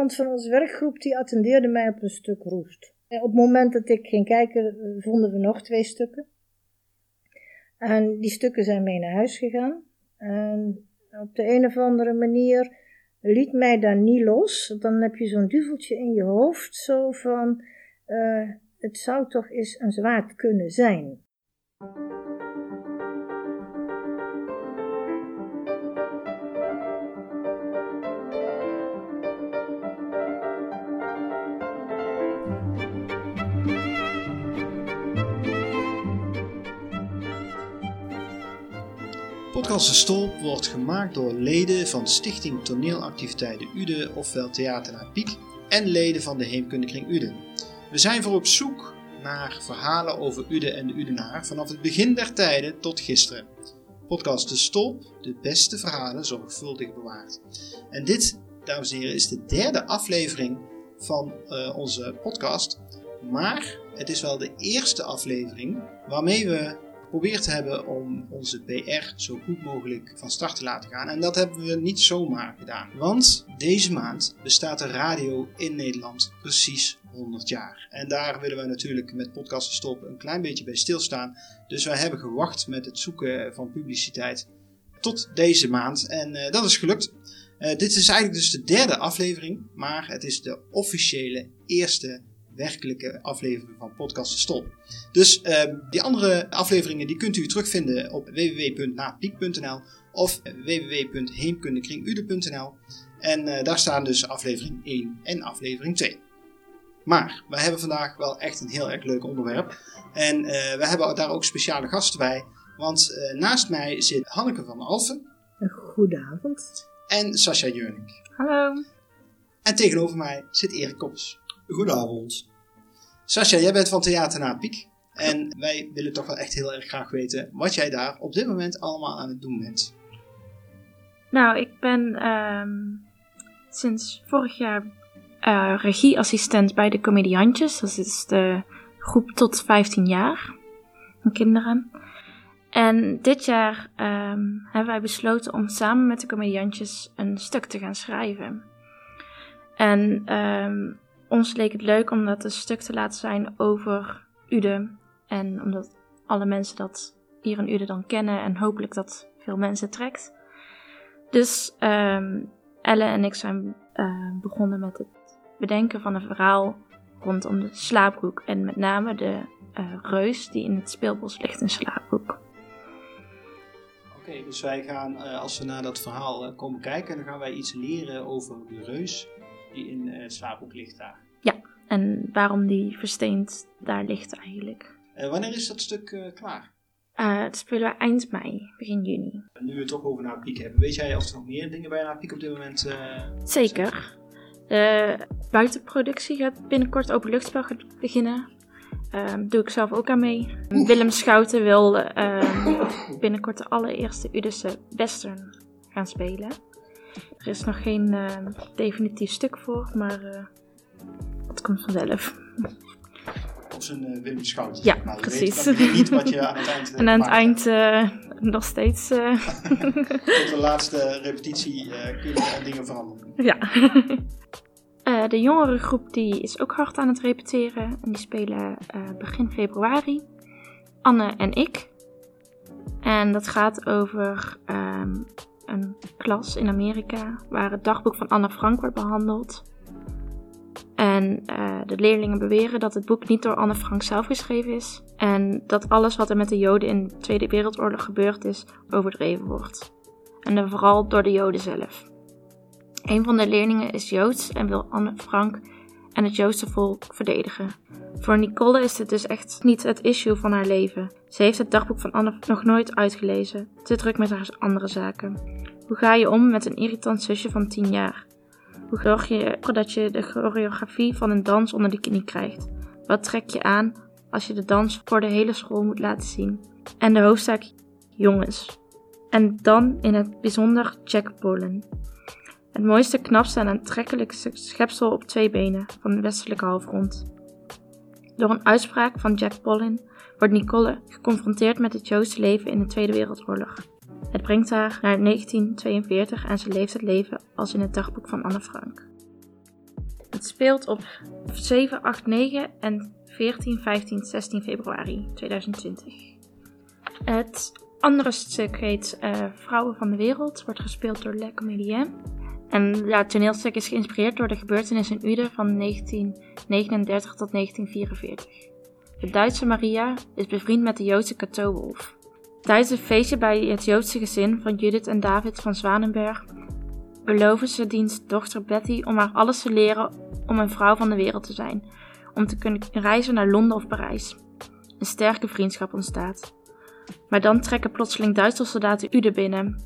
iemand van onze werkgroep die attendeerde mij op een stuk roest. op het moment dat ik ging kijken, vonden we nog twee stukken. En die stukken zijn mee naar huis gegaan. En op de een of andere manier liet mij daar niet los. Dan heb je zo'n duveltje in je hoofd, zo van, uh, het zou toch eens een zwaard kunnen zijn. Podcast De Stolp wordt gemaakt door leden van Stichting Toneelactiviteiten Ude, ofwel Theater naar Piek, en leden van de Heemkundekring Ude. We zijn voor op zoek naar verhalen over Ude en de Udenaar vanaf het begin der tijden tot gisteren. Podcast De Stolp, de beste verhalen zorgvuldig bewaard. En dit, dames en heren, is de derde aflevering van uh, onze podcast. Maar het is wel de eerste aflevering waarmee we geprobeerd hebben om onze PR zo goed mogelijk van start te laten gaan. En dat hebben we niet zomaar gedaan. Want deze maand bestaat de radio in Nederland precies 100 jaar. En daar willen we natuurlijk met podcasten stoppen een klein beetje bij stilstaan. Dus wij hebben gewacht met het zoeken van publiciteit tot deze maand. En uh, dat is gelukt. Uh, dit is eigenlijk dus de derde aflevering, maar het is de officiële eerste werkelijke aflevering van Podcast Stop. Dus uh, die andere afleveringen die kunt u terugvinden op www.napiek.nl of www.heemkundekringude.nl en uh, daar staan dus aflevering 1 en aflevering 2. Maar wij hebben vandaag wel echt een heel erg leuk onderwerp. En uh, we hebben daar ook speciale gasten bij. Want uh, naast mij zit Hanneke van Alfen. Goedenavond. En Sascha Jurning. Hallo. En tegenover mij zit Erik Koppes. Goedenavond. Sascha, jij bent van Theater na Piek. En wij willen toch wel echt heel erg graag weten wat jij daar op dit moment allemaal aan het doen bent. Nou, ik ben um, sinds vorig jaar uh, regieassistent bij de Comediantjes. Dat is de groep tot 15 jaar van kinderen. En dit jaar um, hebben wij besloten om samen met de Comediantjes een stuk te gaan schrijven. En um, ons leek het leuk om dat een stuk te laten zijn over Ude. En omdat alle mensen dat hier in Ude dan kennen en hopelijk dat veel mensen trekt. Dus um, Elle en ik zijn uh, begonnen met het bedenken van een verhaal rondom de slaapbroek. En met name de uh, reus die in het speelbos ligt in slaapbroek. Oké, dus wij gaan, uh, als we naar dat verhaal komen kijken, dan gaan wij iets leren over de reus die in uh, ligt daar. Ja, en waarom die versteend daar ligt eigenlijk. Uh, wanneer is dat stuk uh, klaar? Uh, dat spelen we eind mei, begin juni. Nu we het toch over Naar Piek hebben, weet jij of er nog meer dingen bij Naar Piek op dit moment Zeker. De buitenproductie gaat binnenkort openluchtspel beginnen. Um, doe ik zelf ook aan mee. Oeh. Willem Schouten wil um, binnenkort de allereerste Udese western gaan spelen. Er is nog geen uh, definitief stuk voor, maar uh, dat komt vanzelf. Of zijn uh, Willem Schouten. Ja, maar precies. Weet, weet niet wat je aan het eind. en aan het eind nog steeds. Tot de laatste repetitie kunnen er dingen veranderen. Ja. de jongere groep die is ook hard aan het repeteren. En die spelen begin februari. Anne en ik. En dat gaat over um, een klas in Amerika waar het dagboek van Anne Frank wordt behandeld. En uh, de leerlingen beweren dat het boek niet door Anne Frank zelf geschreven is. En dat alles wat er met de Joden in de Tweede Wereldoorlog gebeurd is, overdreven wordt. En dan vooral door de Joden zelf. Een van de leerlingen is Joods en wil Anne Frank en het Joodse volk verdedigen. Voor Nicole is dit dus echt niet het issue van haar leven. Ze heeft het dagboek van Anne nog nooit uitgelezen, te druk met haar andere zaken. Hoe ga je om met een irritant zusje van 10 jaar? Hoe zorg je dat je de choreografie van een dans onder de knie krijgt? Wat trek je aan als je de dans voor de hele school moet laten zien? En de hoofdzaak jongens. En dan in het bijzonder Jack Pollen. Het mooiste, knapste en aantrekkelijkste schepsel op twee benen van de westelijke halfrond. Door een uitspraak van Jack Pollen wordt Nicole geconfronteerd met het Joodse leven in de Tweede Wereldoorlog. Het brengt haar naar 1942 en ze leeft het leven als in het dagboek van Anne Frank. Het speelt op 7, 8, 9 en 14, 15, 16 februari 2020. Het andere stuk heet uh, Vrouwen van de Wereld, wordt gespeeld door Le Comédien. En ja, het toneelstuk is geïnspireerd door de gebeurtenissen in Uden van 1939 tot 1944. De Duitse Maria is bevriend met de Joodse Cato Wolf. Tijdens een feestje bij het Joodse gezin van Judith en David van Zwanenberg beloven ze diens dochter Betty om haar alles te leren om een vrouw van de wereld te zijn, om te kunnen reizen naar Londen of Parijs. Een sterke vriendschap ontstaat. Maar dan trekken plotseling Duitse soldaten Ude binnen.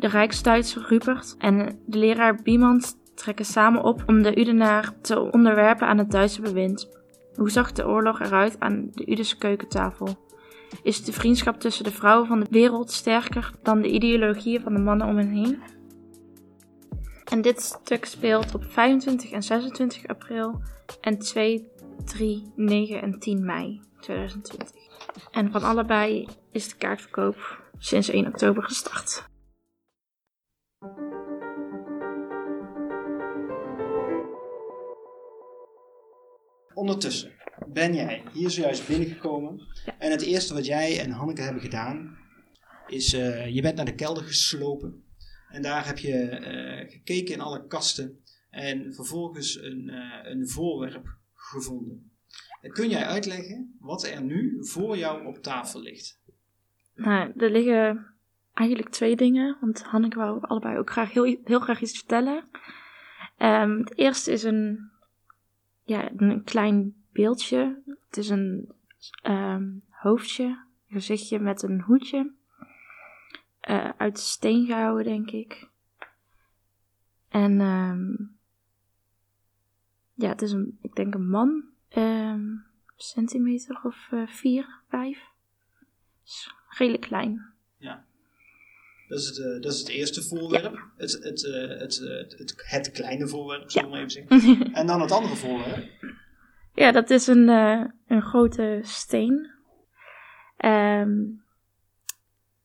De Rijksduitser Rupert en de leraar Biemans trekken samen op om de Udenaar te onderwerpen aan het Duitse bewind. Hoe zag de oorlog eruit aan de Udese keukentafel? Is de vriendschap tussen de vrouwen van de wereld sterker dan de ideologieën van de mannen om hen heen? En dit stuk speelt op 25 en 26 april en 2, 3, 9 en 10 mei 2020. En van allebei is de kaartverkoop sinds 1 oktober gestart. Ondertussen ben jij hier zojuist binnengekomen. En het eerste wat jij en Hanneke hebben gedaan, is uh, je bent naar de kelder geslopen. En daar heb je uh, gekeken in alle kasten en vervolgens een, uh, een voorwerp gevonden. Kun jij uitleggen wat er nu voor jou op tafel ligt? Nou, er liggen eigenlijk twee dingen, want Hanneke wou allebei ook graag heel, heel graag iets vertellen. Um, het eerste is een, ja, een klein beeldje. Het is een um, hoofdje, gezichtje met een hoedje. Uh, uit steen gehouden, denk ik. En um, ja, het is een, ik denk een man. Centimeter of uh, vier, vijf. Is redelijk klein. Ja. Dat is het, uh, dat is het eerste voorwerp. Ja. Het, het, het, het, het, kleine voorwerp, zullen we ja. even zeggen. en dan het andere voorwerp. Ja, dat is een, een grote steen. Um,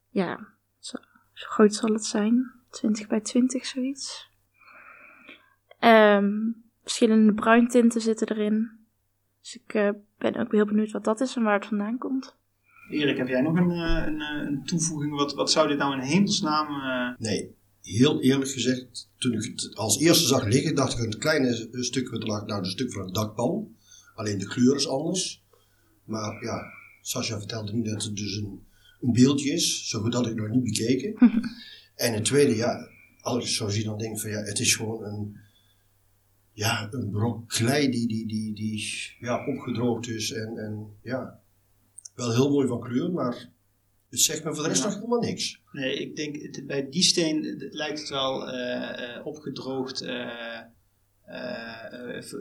ja, zo, zo, groot zal het zijn. 20 bij 20, zoiets. Um, verschillende bruintinten zitten erin. Dus ik ben ook heel benieuwd wat dat is en waar het vandaan komt. Erik, heb jij nog een, een, een toevoeging? Wat, wat zou dit nou in hemelsnaam... Uh... Nee, heel eerlijk gezegd, toen ik het als eerste zag liggen, dacht ik een kleine stuk nou een stuk van een dakpan. Alleen de kleur is anders. Maar ja, Sascha vertelde nu dat het dus een, een beeldje is. Zo goed had ik nog niet bekeken. en het tweede, ja, als ik zo zie dan denk ik van ja, het is gewoon een, ja, een brok klei die, die, die, die ja, opgedroogd is. En, en ja, wel heel mooi van kleur, maar het zegt me voor de rest nog helemaal niks. Nee, ik denk bij die steen lijkt het wel uh, uh, opgedroogd uh,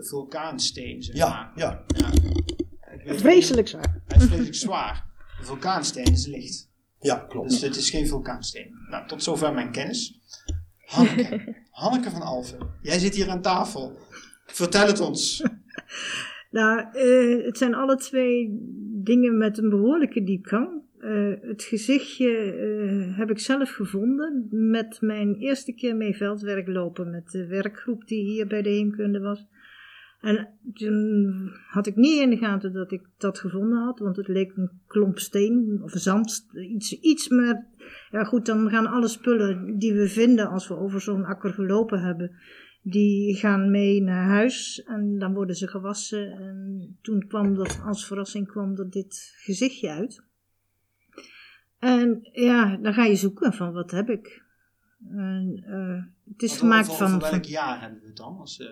vulkaansteen. Zeg ja, maar. ja. ja. Vreselijk zwaar. Hij is vreselijk zwaar. De vulkaansteen is licht. Ja, klopt. Dus het is geen vulkaansteen. Nou, tot zover mijn kennis. Hanneke, Hanneke van Alphen, jij zit hier aan tafel. Vertel het ons. Nou, uh, het zijn alle twee dingen met een behoorlijke diepgang. Uh, het gezichtje uh, heb ik zelf gevonden met mijn eerste keer mee veldwerk lopen met de werkgroep die hier bij de heemkunde was. En toen had ik niet in de gaten dat ik dat gevonden had, want het leek een klomp steen of zand, iets, iets maar ja goed, dan gaan alle spullen die we vinden als we over zo'n akker gelopen hebben, die gaan mee naar huis en dan worden ze gewassen. En toen kwam dat, als verrassing kwam er dit gezichtje uit. En ja, dan ga je zoeken van wat heb ik. En, uh, het is gemaakt over, van... Over welk jaar hebben we het dan? Als, uh,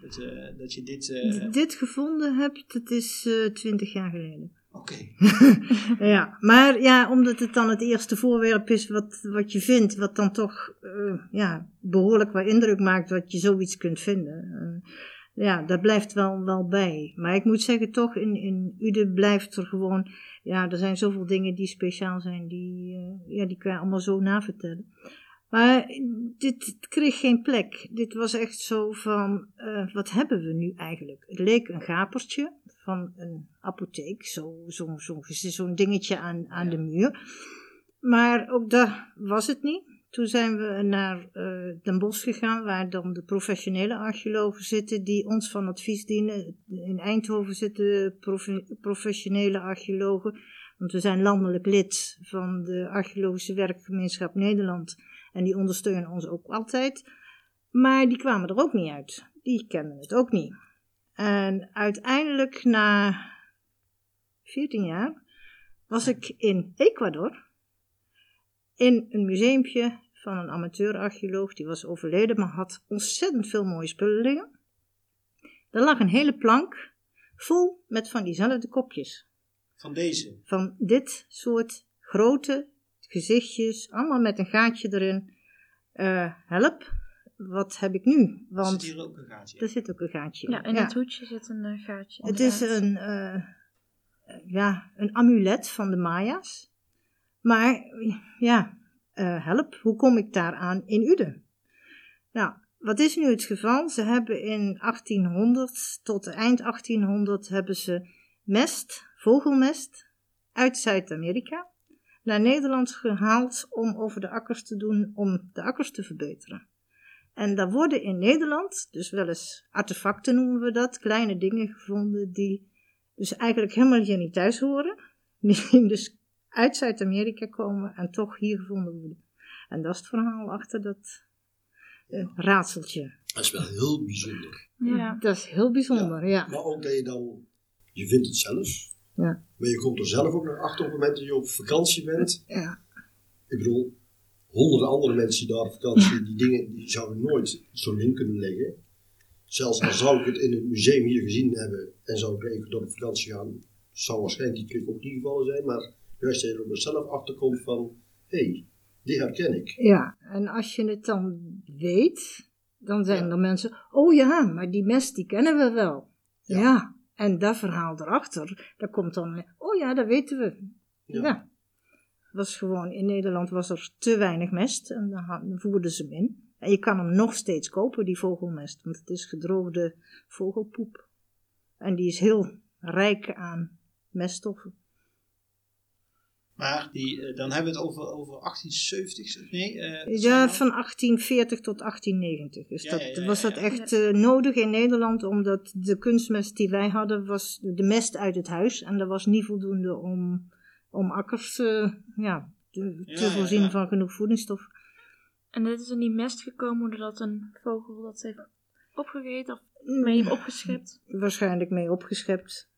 dat, uh, dat je dit... dit gevonden hebt, dat is twintig jaar geleden. Oké. Ja, maar ja, omdat het dan het eerste voorwerp is wat, wat je vindt, wat dan toch uh, ja, behoorlijk wat indruk maakt dat je zoiets kunt vinden. Uh, ja, dat blijft wel, wel bij. Maar ik moet zeggen, toch, in, in Ude blijft er gewoon, ja, er zijn zoveel dingen die speciaal zijn, die, uh, ja, die kan je allemaal zo navertellen. Maar dit kreeg geen plek. Dit was echt zo van, wat hebben we nu eigenlijk? Het leek een gapertje van een apotheek, zo'n zo, zo, zo dingetje aan, aan ja. de muur. Maar ook dat was het niet. toen zijn we naar eh, Den Bosch gegaan, waar dan de professionele archeologen zitten die ons van advies dienen. In Eindhoven zitten profe- professionele archeologen, want we zijn landelijk lid van de Archeologische Werkgemeenschap Nederland. En die ondersteunen ons ook altijd. Maar die kwamen er ook niet uit. Die kenden het ook niet. En uiteindelijk, na 14 jaar, was ik in Ecuador in een museumpje van een amateurarcheoloog. Die was overleden, maar had ontzettend veel mooie spullen liggen. Er lag een hele plank vol met van diezelfde kopjes. Van deze. Van dit soort grote gezichtjes, allemaal met een gaatje erin. Eh, help, wat heb ik nu? Want Want zit hier ook een gaatje. er zit ook een gaatje in. Ja, in het hoedje zit een eh, gaatje. Het is een, eh, ja, een amulet van de Maya's. Maar ja, eh, help, hoe kom ik daaraan in Uden? Nou, wat is nu het geval? Ze hebben in 1800 tot eind 1800 hebben ze mest, vogelmest, uit Zuid-Amerika naar Nederland gehaald om over de akkers te doen, om de akkers te verbeteren. En daar worden in Nederland, dus wel eens artefacten noemen we dat, kleine dingen gevonden die dus eigenlijk helemaal hier niet thuis horen. Die dus uit Zuid-Amerika komen en toch hier gevonden worden. En dat is het verhaal achter dat eh, raadseltje. Dat is wel heel bijzonder. Ja. Dat is heel bijzonder, ja. Maar ook dat je dan, je vindt het zelf, Ja. maar je komt er zelf ook nog achter op het moment dat je op vakantie bent. ja. Ik bedoel, honderden andere mensen die daar op vakantie, die dingen, die zouden nooit zo in kunnen leggen. Zelfs al zou ik het in het museum hier gezien hebben en zou ik even door op vakantie gaan, zou waarschijnlijk die klik ook niet gevallen zijn. Maar juist dat je er zelf achter komt van, hé, hey, die herken ik. Ja, en als je het dan weet, dan zijn Ja. er mensen, oh ja, maar die mest die kennen we wel. Ja. Ja, en dat verhaal erachter, dat komt dan, oh ja, dat weten we. Ja. Ja. Was gewoon, in Nederland was er te weinig mest en dan voerden ze hem in. En je kan hem nog steeds kopen, die vogelmest, want het is gedroogde vogelpoep. En die is heel rijk aan meststoffen. Maar die, eh, dan hebben we het over, over 1870, nee? eh, Ja, van 1840 tot 1890. Dus Ja, dat, ja, ja, was dat echt eh, nodig in Nederland, omdat de kunstmest die wij hadden, was de mest uit het huis. En dat was niet voldoende om, om akkers eh, ja, te, Ja, te ja, voorzien ja. van genoeg voedingsstof. En dit is in die mest gekomen doordat een vogel dat heeft opgegeten of mee heeft opgeschept. Waarschijnlijk mee opgeschept.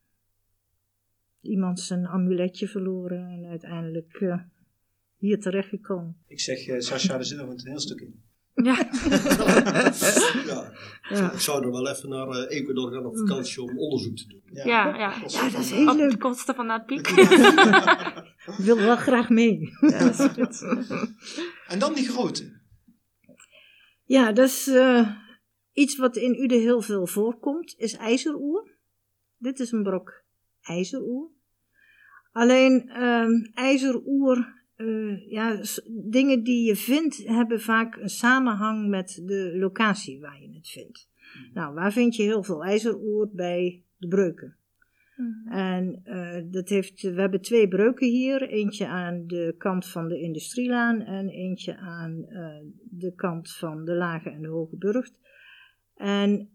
Iemand zijn amuletje verloren en uiteindelijk eh, hier terechtgekomen. Ik zeg, Sascha, er zit nog een toneelstuk in. Ja, Ja. Ja. Ik zou er wel even naar eh, Ecuador gaan op vakantie om onderzoek te doen. Ja, ja, dat is heel Op de leuk. kosten van het piek. Ik wil wel graag mee. Ja, dat is goed. En dan die grote. Ja, dat is eh, iets wat in Uden heel veel voorkomt, is ijzeroer. Dit is een brok ijzeroer. Alleen ehm, ijzeroer, eh, ja, dingen die je vindt, hebben vaak een samenhang met de locatie waar je het vindt. Nou, waar vind je heel veel ijzeroer? Bij de breuken. Mhm. En eh, dat heeft, we hebben twee breuken hier. Eentje aan de kant van de Industrielaan en eentje aan eh, de kant van de Lage en de Hoge Burgt. En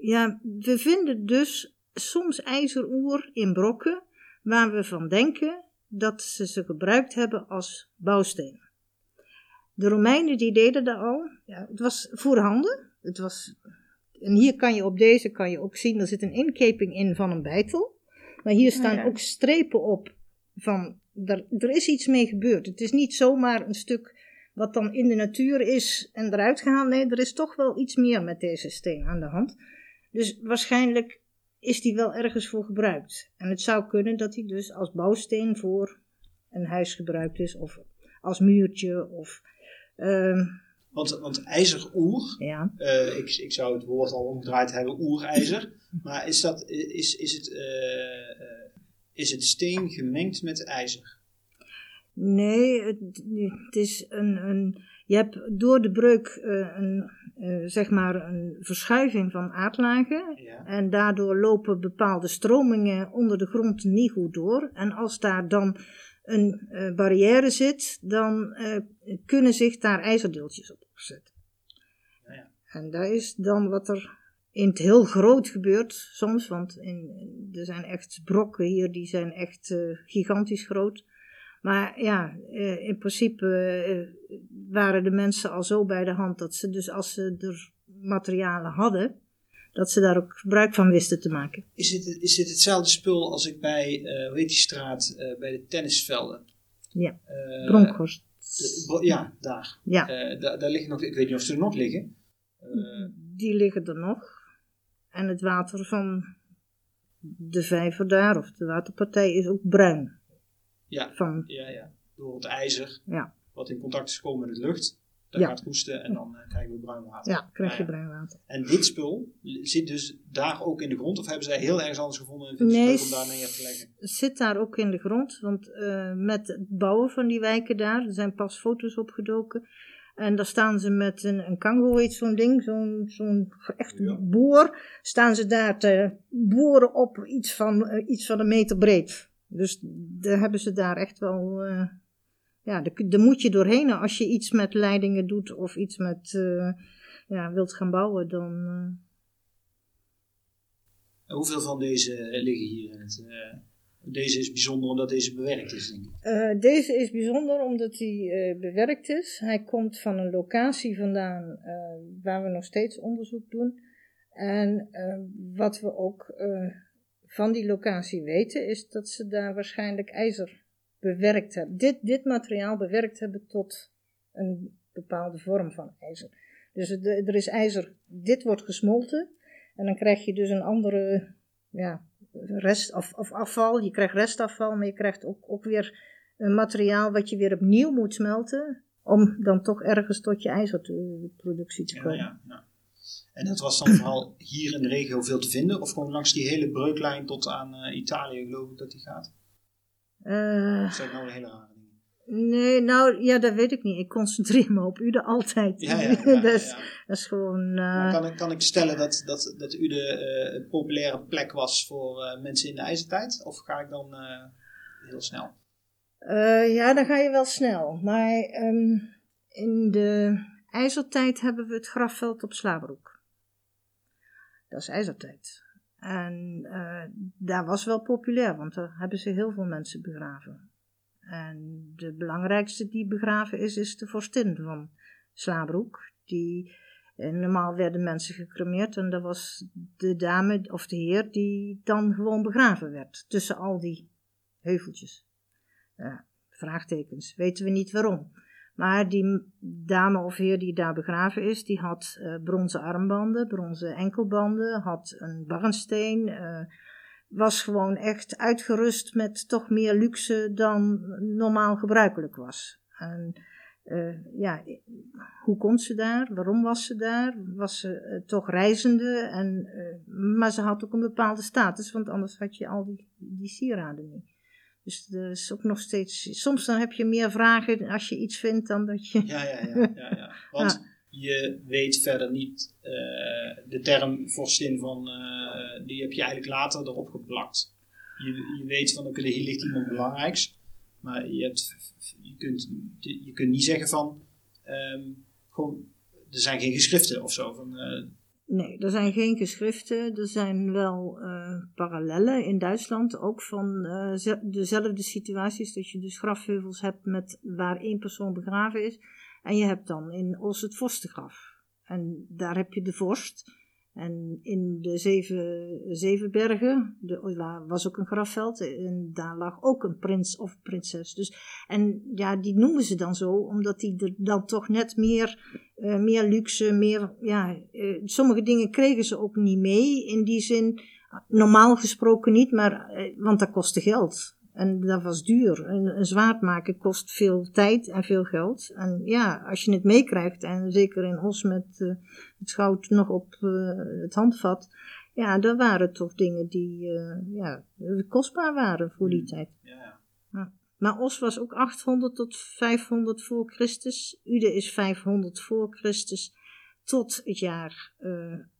ja, we vinden dus soms ijzeroer in brokken waar we van denken dat ze ze gebruikt hebben als bouwsteen. De Romeinen die deden dat al. Ja, het was voorhanden. Het was en hier kan je op deze kan je ook zien, er zit een inkeping in van een bijtel. Maar hier staan ja. ook strepen op van, er, er is iets mee gebeurd. Het is niet zomaar een stuk wat dan in de natuur is en eruit gehaald. Nee, er is toch wel iets meer met deze steen aan de hand. Dus waarschijnlijk is die wel ergens voor gebruikt. En het zou kunnen dat hij dus als bouwsteen voor een huis gebruikt is, of als muurtje, of ehm, Want, want ijzeroer, ja. eh, ik, ik zou het woord al omgedraaid hebben, oerijzer. Maar is, dat, is, is, het, eh, is het steen gemengd met ijzer? Nee, het, het is een, een. Je hebt door de breuk eh, een, eh, zeg maar een verschuiving van aardlagen. Ja. En daardoor lopen bepaalde stromingen onder de grond niet goed door. En als daar dan een eh, barrière zit, dan eh, kunnen zich daar ijzerdeeltjes op. Ja, ja. En dat is dan wat er in het heel groot gebeurt soms, want in, er zijn echt brokken hier die zijn echt gigantisch groot. Maar ja, in principe waren de mensen al zo bij de hand dat ze dus als ze er materialen hadden, dat ze daar ook gebruik van wisten te maken. Is dit, is dit hetzelfde spul als ik bij, eh hoe heet die straat, eh, bij de tennisvelden? Ja, Eh, Bronkhorst. de- ja, daar. Ja, daar. Daar liggen nog, ik weet niet of ze er nog liggen. Die liggen er nog. En het water van de vijver daar, of de waterpartij, is ook bruin. ja, Van, ja, ja. Door het ijzer, ja, wat in contact is gekomen met de lucht. Dat Ja. gaat roesten en dan eh, krijgen we bruin water. ja, krijg je ja. bruin water. En dit spul zit dus daar ook in de grond? Of hebben zij heel ergens anders gevonden en Nee, het om daar neer te leggen? zit daar ook in de grond. Want eh, met het bouwen van die wijken daar, er zijn pas foto's opgedoken. En daar staan ze met een, een kango, heet zo'n ding, zo'n zo'n echt Ja. boor. Staan ze daar te boren op iets van, eh, iets van een meter breed. Dus daar hebben ze daar echt wel. Ja, daar, moet je doorheen. Als je iets met leidingen doet of iets met. eh, ja, wilt gaan bouwen, dan. eh, hoeveel van deze eh, liggen hier in het... deze is bijzonder omdat deze bewerkt is, denk ik. Deze is bijzonder omdat hij bewerkt is. Hij komt van een locatie vandaan waar we nog steeds onderzoek doen. En wat we ook van die locatie weten, is dat ze daar waarschijnlijk ijzer bewerkt hebben. Dit, dit materiaal bewerkt hebben tot een bepaalde vorm van ijzer. Dus het- er is ijzer, dit wordt gesmolten. En dan krijg je dus een andere ja, rest of, of afval. Je krijgt restafval, maar je krijgt ook, ook weer een materiaal wat je weer opnieuw moet smelten. Om dan toch ergens tot je ijzerproductie te Ja, komen. ja, ja. En dat was dan vooral hier in de regio veel te vinden? Of gewoon langs die hele breuklijn tot aan eh, Italië, geloof ik dat die gaat? Eh, zijn nou hele rare dingen? nee, nou ja, dat weet ik niet. Ik concentreer me op Ude altijd. Ja, ja, ja. ja, dat, is, ja. dat is gewoon. Maar eh, kan, ik, kan ik stellen dat, dat, dat u de eh, een populaire plek was voor mensen in de ijzertijd? Of ga ik dan heel snel? Ja, dan ga je wel snel. Maar ehm, in de ijzertijd hebben we het grafveld op Slaabroek. Dat is ijzertijd. En eh, daar was wel populair, want daar hebben ze heel veel mensen begraven. En de belangrijkste die begraven is, is de vorstin van Slaabroek. Die, eh, normaal werden mensen gecremeerd en dat was de dame of de heer die dan gewoon begraven werd. Tussen al die heuveltjes. Vraagtekens. Weten we niet waarom. Maar die dame of heer die daar begraven is, die had eh, bronzen armbanden, bronzen enkelbanden, had een barnsteen. eh, was gewoon echt uitgerust met toch meer luxe dan normaal gebruikelijk was. En eh, ja, hoe komt ze daar? Waarom was ze daar? Was ze toch reizende? En, maar ze had ook een bepaalde status, want anders had je al die, die sieraden niet. Dus er is ook nog steeds. Soms dan heb je meer vragen als je iets vindt dan dat je. Ja, ja, ja. ja, ja. Want je weet verder niet eh, de term vorstin van, eh, die heb je eigenlijk later erop geplakt. Je, je weet van, oké, hier ligt iemand belangrijks. Maar je, hebt, je, kunt, je kunt niet zeggen van, ehm, gewoon, er zijn geen geschriften of zo. Van, eh, Nee, er zijn geen geschriften. Er zijn wel eh, parallellen in Duitsland. Ook van eh, ze- dezelfde situaties. Dat je dus grafheuvels hebt met waar één persoon begraven is. En je hebt dan in Os het vorstengraf. En daar heb je de vorst. En in de zeven, bergen, de, was ook een grafveld. En daar lag ook een prins of prinses. Dus, en ja, die noemen ze dan zo, omdat die er dan toch net meer eh, meer luxe, meer, ja, eh, sommige dingen kregen ze ook niet mee. In die zin, normaal gesproken niet, maar, eh, want dat kostte geld. En dat was duur. Een, een zwaard maken kost veel tijd en veel geld. En ja, als je het meekrijgt, en zeker in Os met eh, het goud nog op eh, het handvat, ja, dat waren toch dingen die eh, ja, kostbaar waren voor die tijd. ja, ja. Maar Os was ook 800 tot 500 voor Christus. Ude is 500 voor Christus tot het jaar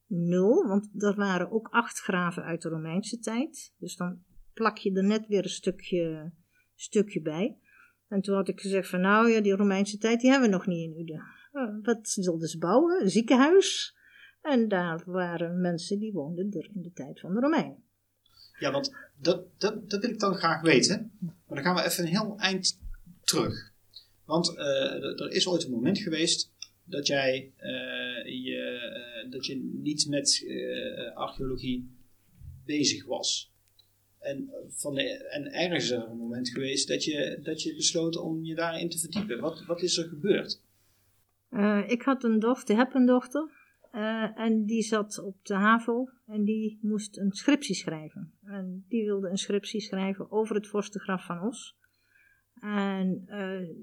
0. Want er waren ook acht graven uit de Romeinse tijd. Dus dan plak je er net weer een stukje, stukje bij. En toen had ik gezegd van nou ja, die Romeinse tijd die hebben we nog niet in Uden. Uh, wat wilden ze bouwen? Een ziekenhuis. En daar waren mensen die woonden er in de tijd van de Romeinen. Ja, want dat, dat, dat wil ik dan graag weten. Maar dan gaan we even een heel eind terug. Want uh, er is ooit een moment geweest dat jij uh, je, dat je niet met archeologie bezig was. En, van de, en ergens er een moment geweest dat je, dat je besloot om je daarin te verdiepen. Wat, wat is er gebeurd? ik had een dochter, heb een dochter. Uh, en die zat op de HAVO en die moest een scriptie schrijven. En die wilde een scriptie schrijven over het vorstengraf van Os. En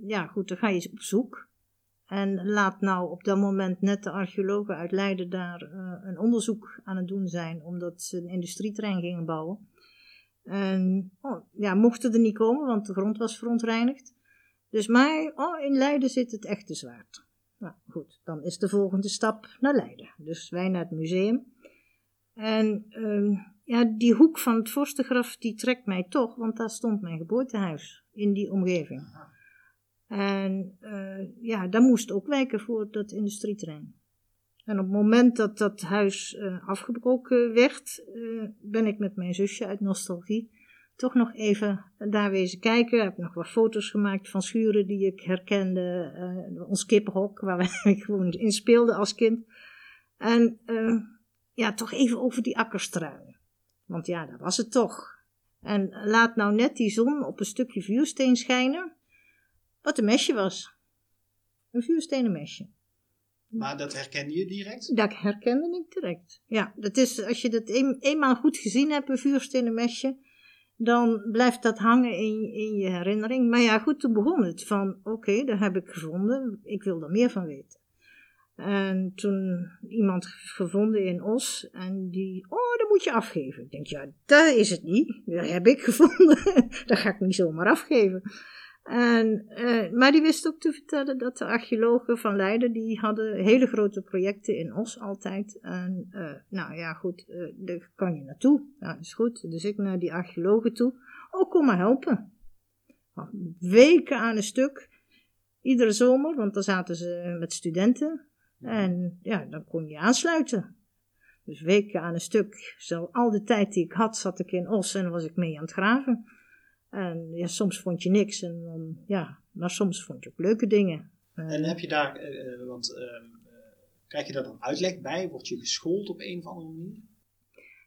ja, goed, dan ga je op zoek. En laat nou op dat moment net de archeologen uit Leiden daar een onderzoek aan het doen zijn, omdat ze een industrieterrein gingen bouwen. En oh, ja, mochten er niet komen, want de grond was verontreinigd. Dus maar oh, in Leiden zit het echte zwaard. Nou goed, dan is de volgende stap naar Leiden. Dus wij naar het museum. En uh, ja, die hoek van het vorstengraf die trekt mij toch, want daar stond mijn geboortehuis in die omgeving. En uh, ja, daar moest ook wijken voor dat industrieterrein. En op het moment dat dat huis uh, afgebroken werd, uh, ben ik met mijn zusje uit nostalgie toch nog even daar wezen kijken. Ik heb nog wat foto's gemaakt van schuren die ik herkende. Uh, ons kippenhok, waar wij gewoon in speelden als kind. En ja, toch even over die akkerstruinen. Want ja, dat was het toch. En laat nou net die zon op een stukje vuursteen schijnen. Wat een mesje was. Een vuurstenen mesje. Maar dat herkende je direct? Dat herkende ik direct. Ja, dat is, als je dat een, eenmaal goed gezien hebt, een vuurstenen mesje, dan blijft dat hangen in, in je herinnering. Maar ja, goed, toen begon het van, oké, okay, dat heb ik gevonden, ik wil er meer van weten. En toen iemand gevonden in Os en die, oh, dat moet je afgeven. Ik denk, ja, dat is het niet, dat heb ik gevonden, dat ga ik niet zomaar afgeven. En, uh, maar die wist ook te vertellen dat de archeologen van Leiden, die hadden hele grote projecten in Os altijd. En uh, nou ja, goed, uh, daar kan je naartoe. Ja, dat is goed. Dus ik naar die archeologen toe. Oh, kom maar helpen. Weken aan een stuk. Iedere zomer, want dan zaten ze met studenten. En ja, dan kon je aansluiten. Dus weken aan een stuk. Zo, al de tijd die ik had, zat ik in Os en was ik mee aan het graven. En ja, soms vond je niks, en dan, ja, maar soms vond je ook leuke dingen. En heb je daar, uh, want uh, krijg je daar dan uitleg bij? Word je geschoold op een of andere manier?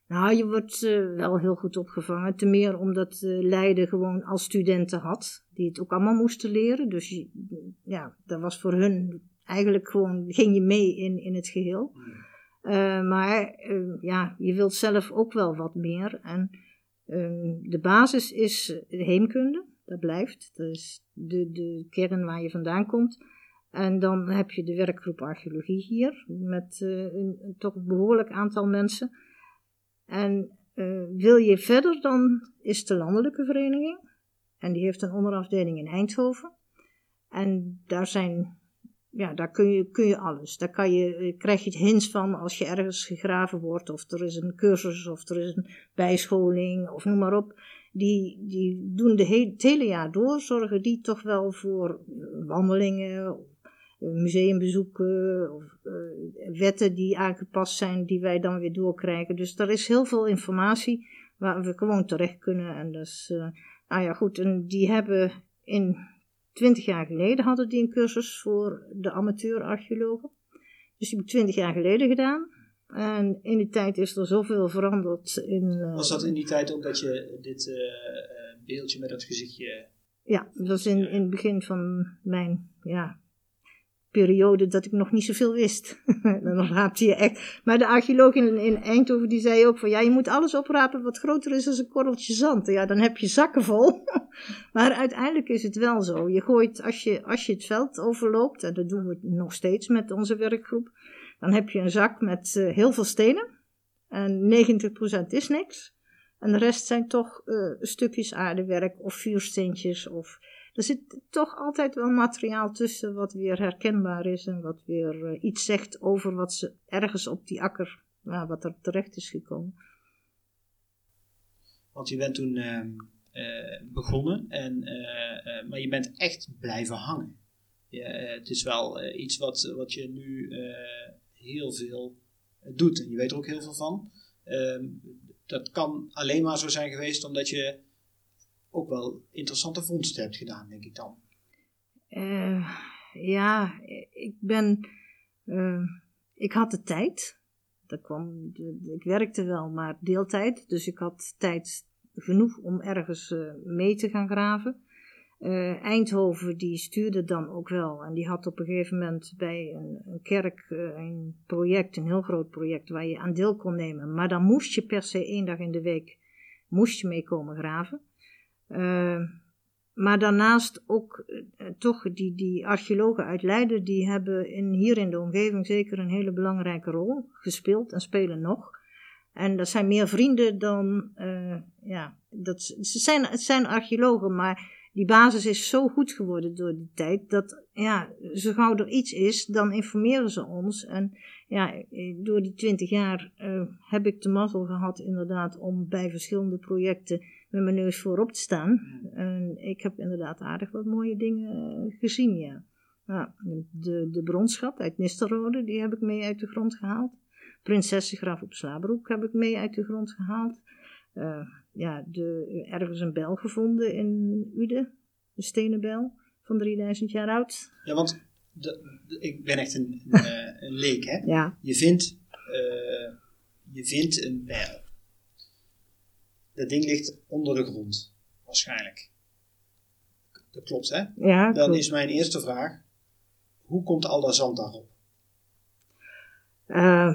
Nou, je wordt uh, wel heel goed opgevangen. Ten meer omdat Leiden gewoon als studenten had, die het ook allemaal moesten leren. Dus je, ja, dat was voor hun eigenlijk gewoon, ging je mee in, in het geheel. Hmm. maar ja, je wilt zelf ook wel wat meer. En de basis is de heemkunde, dat blijft. Dat is de, de kern waar je vandaan komt. En dan heb je de werkgroep archeologie hier, met uh, een, een, toch behoorlijk aantal mensen. En uh, wil je verder, dan is de landelijke vereniging. En die heeft een onderafdeling in Eindhoven. En daar zijn ja, daar kun je, kun je alles. Daar kan je, eh, krijg je hints van als je ergens gegraven wordt, of er is een cursus, of er is een bijscholing, of noem maar op. Die, die doen de het hele jaar door, zorgen die toch wel voor wandelingen, eh, museumbezoeken, of wetten die aangepast zijn, die wij dan weer doorkrijgen. Dus er is heel veel informatie waar we gewoon terecht kunnen. En dus, uh, nou ja, goed, en die hebben in Twintig jaar geleden hadden die een cursus voor de amateur-archeologen. Dus die heb ik twintig jaar geleden gedaan. En in die tijd is er zoveel veranderd. In, uh, Was dat in die tijd ook dat je dit uh, beeldje met dat gezichtje... Ja, dat was in, in het begin van mijn ja, periode dat ik nog niet zoveel wist. dan raapte je echt. Maar de archeoloog in, in, Eindhoven die zei ook van ja, je moet alles oprapen wat groter is dan een korreltje zand. Ja, dan heb je zakken vol. maar uiteindelijk is het wel zo. Je gooit, als je, als je het veld overloopt, en dat doen we nog steeds met onze werkgroep, dan heb je een zak met uh, heel veel stenen. En 90% is niks. En de rest zijn toch uh, stukjes aardewerk of vuursteentjes of er zit toch altijd wel materiaal tussen wat weer herkenbaar is en wat weer uh, iets zegt over wat ze ergens op die akker, wat er terecht is gekomen. Want je bent toen uh, eh, begonnen, en, eh, eh, maar je bent echt blijven hangen. Eh, het is wel eh, iets wat, wat je nu eh, heel veel doet en je weet er ook heel veel van. Ehm, dat kan alleen maar zo zijn geweest omdat je ook wel interessante vondsten hebt gedaan, denk ik dan. Eh, ja, ik ben. eh, ik had de tijd. Dat kwam, ik werkte wel, maar deeltijd. Dus ik had tijd genoeg om ergens eh, mee te gaan graven. Eindhoven die stuurde dan ook wel. En die had op een gegeven moment bij een, een kerk een project, een heel groot project, waar je aan deel kon nemen. Maar dan moest je per se één dag in de week moest je mee komen graven. Eh, maar daarnaast ook eh, toch die, die archeologen uit Leiden, die hebben in, hier in de omgeving zeker een hele belangrijke rol gespeeld en spelen nog. En dat zijn meer vrienden dan, eh, ja, dat, ze zijn, het zijn archeologen, maar die basis is zo goed geworden door die tijd, dat ja, zo gauw er iets is, dan informeren ze ons. En ja, eh, door die twintig jaar eh, heb ik de mazzel gehad inderdaad om bij verschillende projecten met mijn neus voorop te staan. En ik heb inderdaad aardig wat mooie dingen eh, gezien, ja. Nou, de, de bronschat uit Nistelrode, die heb ik mee uit de grond gehaald. Prinsessengraf op Slabroek heb ik mee uit de grond gehaald. Eh, ja, de, ergens een bel gevonden in Ude, een stenen bel van 3000 jaar oud. Ja, want de, de- ik ben echt een, een, eh, een leek, hè? Ja, Je vindt, eh, je vindt een bijl. Dat ding ligt onder de grond, waarschijnlijk. Dat klopt, hè? ja Dan klopt. is mijn eerste vraag: hoe komt al dat zand daarop? Eh,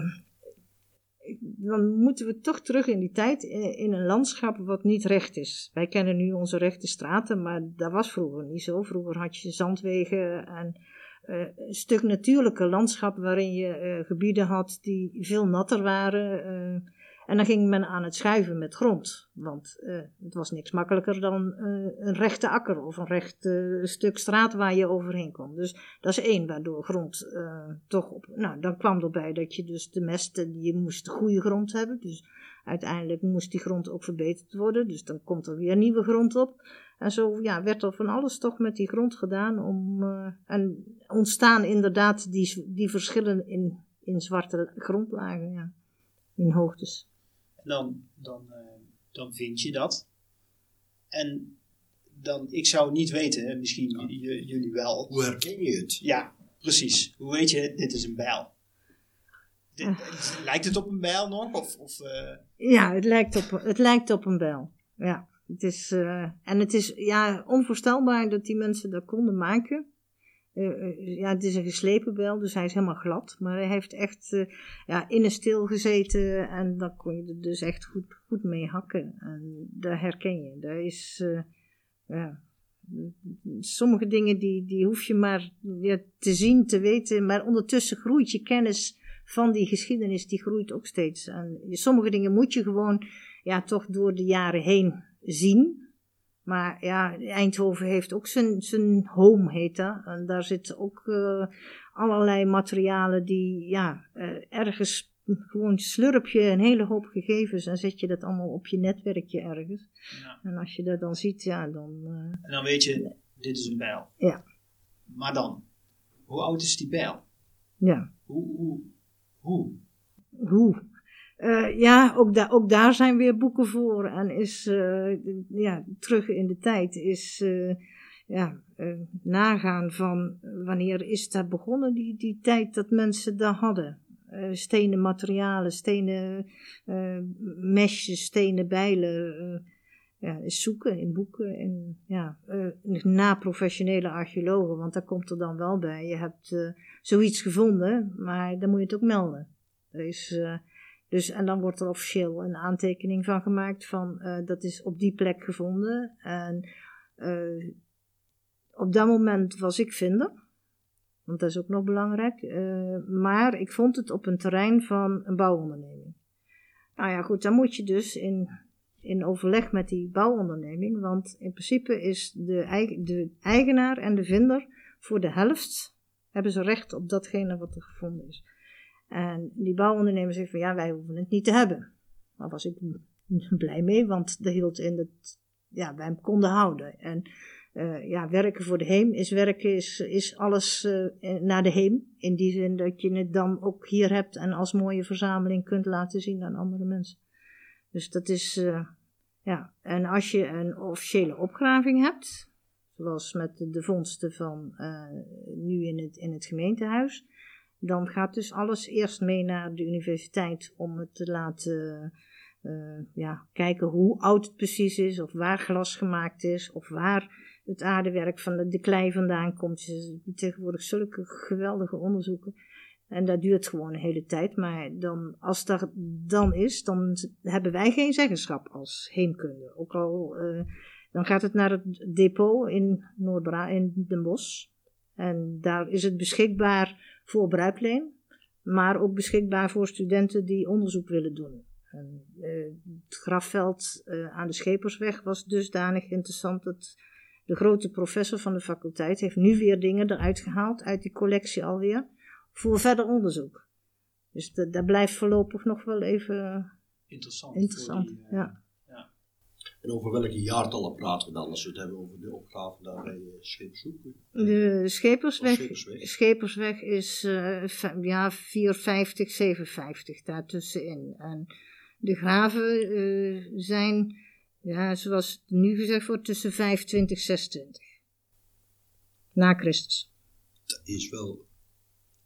dan moeten we toch terug in die tijd, in, een landschap wat niet recht is. Wij kennen nu onze rechte straten, maar dat was vroeger niet zo. Vroeger had je zandwegen en een stuk natuurlijke landschap waarin je eh, gebieden had die veel natter waren. eh, en dan ging men aan het schuiven met grond. Want eh, het was niks makkelijker dan eh, een rechte akker of een recht eh, stuk straat waar je overheen kon. Dus dat is één, waardoor grond eh, toch op. Nou, dan kwam erbij dat je dus de mest, eh, je moest goede grond hebben. Dus uiteindelijk moest die grond ook verbeterd worden. Dus dan komt er weer nieuwe grond op. En zo ja, werd er van alles toch met die grond gedaan. Om, eh, en ontstaan inderdaad die, die verschillen in, in zwarte grondlagen, ja. in hoogtes. En dan, dan, eh, dan vind je dat. En dan, ik zou niet weten, misschien jullie wel. Hoe herken je het? Ja, precies. Hoe weet je, dit is een bijl? Dit- Ah. Lijkt het op een bijl nog? Of, of, eh, Ja, het lijkt op, het lijkt op een bel. Ja, het is, eh, en het is ja, onvoorstelbaar dat die mensen dat konden maken. Eh, eh, ja, het is een geslepen bel, dus hij is helemaal glad. Maar hij heeft echt ja, in een stil gezeten en dan kon je er dus echt goed, goed mee hakken. En daar herken je. Daar is, ja, sommige dingen die, die hoef je maar ja, te zien, te weten. Maar ondertussen groeit je kennis van die geschiedenis, die groeit ook steeds. En sommige dingen moet je gewoon ja, toch door de jaren heen zien. Maar ja, Eindhoven heeft ook zijn, zijn home, heet dat. En daar zitten ook eh, allerlei materialen die, ja, eh, ergens gewoon slurp je een hele hoop gegevens en zet je dat allemaal op je netwerkje ergens. ja. En als je dat dan ziet, ja, dan... eh, En dan weet je, dit is een bijl. Ja. Maar dan, hoe oud is die bijl? ja. Hoe, hoe, hoe? Hoe? Eh, ja, ook, da ook daar zijn weer boeken voor. En is, eh, ja, terug in de tijd is, eh, ja, nagaan van wanneer is dat begonnen, die, die tijd dat mensen dat hadden. Stenen materialen, stenen mesjes, stenen bijlen. ja, is zoeken in boeken. En, ja, na professionele archeologen, want daar komt er dan wel bij. Je hebt zoiets gevonden, maar dan moet je het ook melden. Er is, dus, en dan wordt er officieel een aantekening van gemaakt van eh, dat is op die plek gevonden. En eh, op dat moment was ik vinder, want dat is ook nog belangrijk. eh, maar ik vond het op een terrein van een bouwonderneming. Nou ja, goed, dan moet je dus in, in overleg met die bouwonderneming, want in principe is de, de eigenaar en de vinder voor de helft hebben ze recht op datgene wat er gevonden is. En die bouwondernemer zegt van ja, wij hoeven het niet te hebben. Daar was ik blij mee, want dat hield in dat ja, bij hem konden houden. En eh, ja, werken voor de heem is werken, is, is alles eh, naar de heem. In die zin dat je het dan ook hier hebt en als mooie verzameling kunt laten zien aan andere mensen. Dus dat is, eh, ja. En als je een officiële opgraving hebt, zoals met de, de vondsten van nu in het, in het gemeentehuis, dan gaat dus alles eerst mee naar de universiteit om het te laten ja, kijken hoe oud het precies is, of waar glas gemaakt is, of waar het aardewerk van de, klei vandaan komt. Ze tegenwoordig zulke geweldige onderzoeken. En dat duurt gewoon een hele tijd. Maar dan, als dat dan is, dan hebben wij geen zeggenschap als heemkunde. Ook al, uh, dan gaat het naar het depot in Noordbra in Den Bosch. En daar is het beschikbaar voor bruikleen. Maar ook beschikbaar voor studenten die onderzoek willen doen. En, uh, het grafveld uh, aan de Schepersweg was dusdanig interessant dat de grote professor van de faculteit heeft nu weer dingen eruit gehaald, uit die collectie alweer, voor verder onderzoek. Dus dat, blijft voorlopig nog wel even interessant. interessant die, uh, ja. En over welke jaartallen praten we dan als we het hebben over de opgave daar bij uh, Schepershoek? De Schepersweg, Schepersweg. Schepersweg is uh, ja, 450, 750 daartussenin. En de graven zijn ja, zoals het nu gezegd wordt, tussen 25 en 26. Na Christus. Dat is wel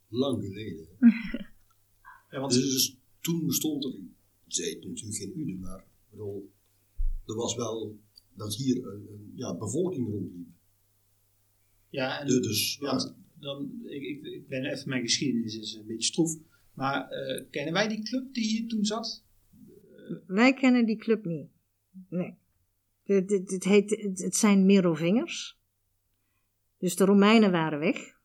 lang geleden. ja, want... dus, dus, toen bestond er, zei het natuurlijk geen Ude, maar bedoel, er was wel dat hier een, een ja, bevolking rondliep. Ja, en dus, ja. dan, ik, ik, ik ben even, mijn geschiedenis is een beetje stroef, maar uh, kennen wij die club die hier toen zat? Wij kennen die club niet. Nee. Het, het, het, heet, het, zijn Merovingers. Dus de Romeinen waren weg.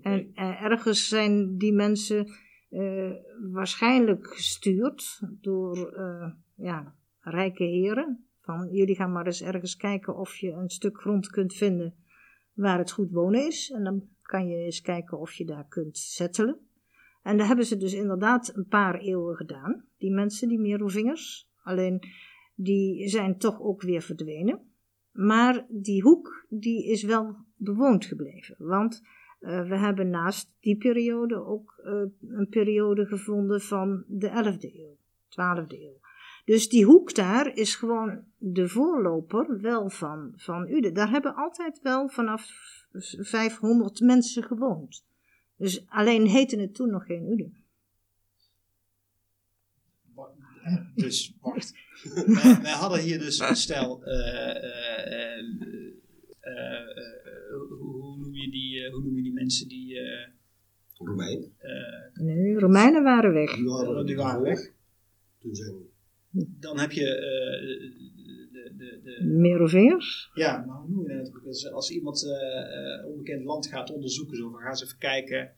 En uh, ergens zijn die mensen uh, waarschijnlijk gestuurd door uh, ja, rijke heren. Van jullie gaan maar eens ergens kijken of je een stuk grond kunt vinden waar het goed wonen is. En dan kan je eens kijken of je daar kunt settelen. En dat hebben ze dus inderdaad een paar eeuwen gedaan, die mensen, die Merovingers. Alleen die zijn toch ook weer verdwenen. Maar die hoek die is wel bewoond gebleven. Want uh, we hebben naast die periode ook uh, een periode gevonden van de 11e eeuw, 12e eeuw. Dus die hoek daar is gewoon de voorloper wel van, van Uden. Daar hebben altijd wel vanaf 500 mensen gewoond. Dus alleen heette het toen nog geen Uden. Dus wacht. wij, wij, hadden hier dus een stel. Uh, hoe, noem je die, hoe noem je die mensen die. Romeinen? nee, Romeinen waren weg. Die waren, die waren weg. Toen zijn Dan heb je de, de, de, Merovingiërs? Ja, maar hoe noem je dat? Dus als iemand uh, onbekend land gaat onderzoeken, zo, dan gaan ze even kijken.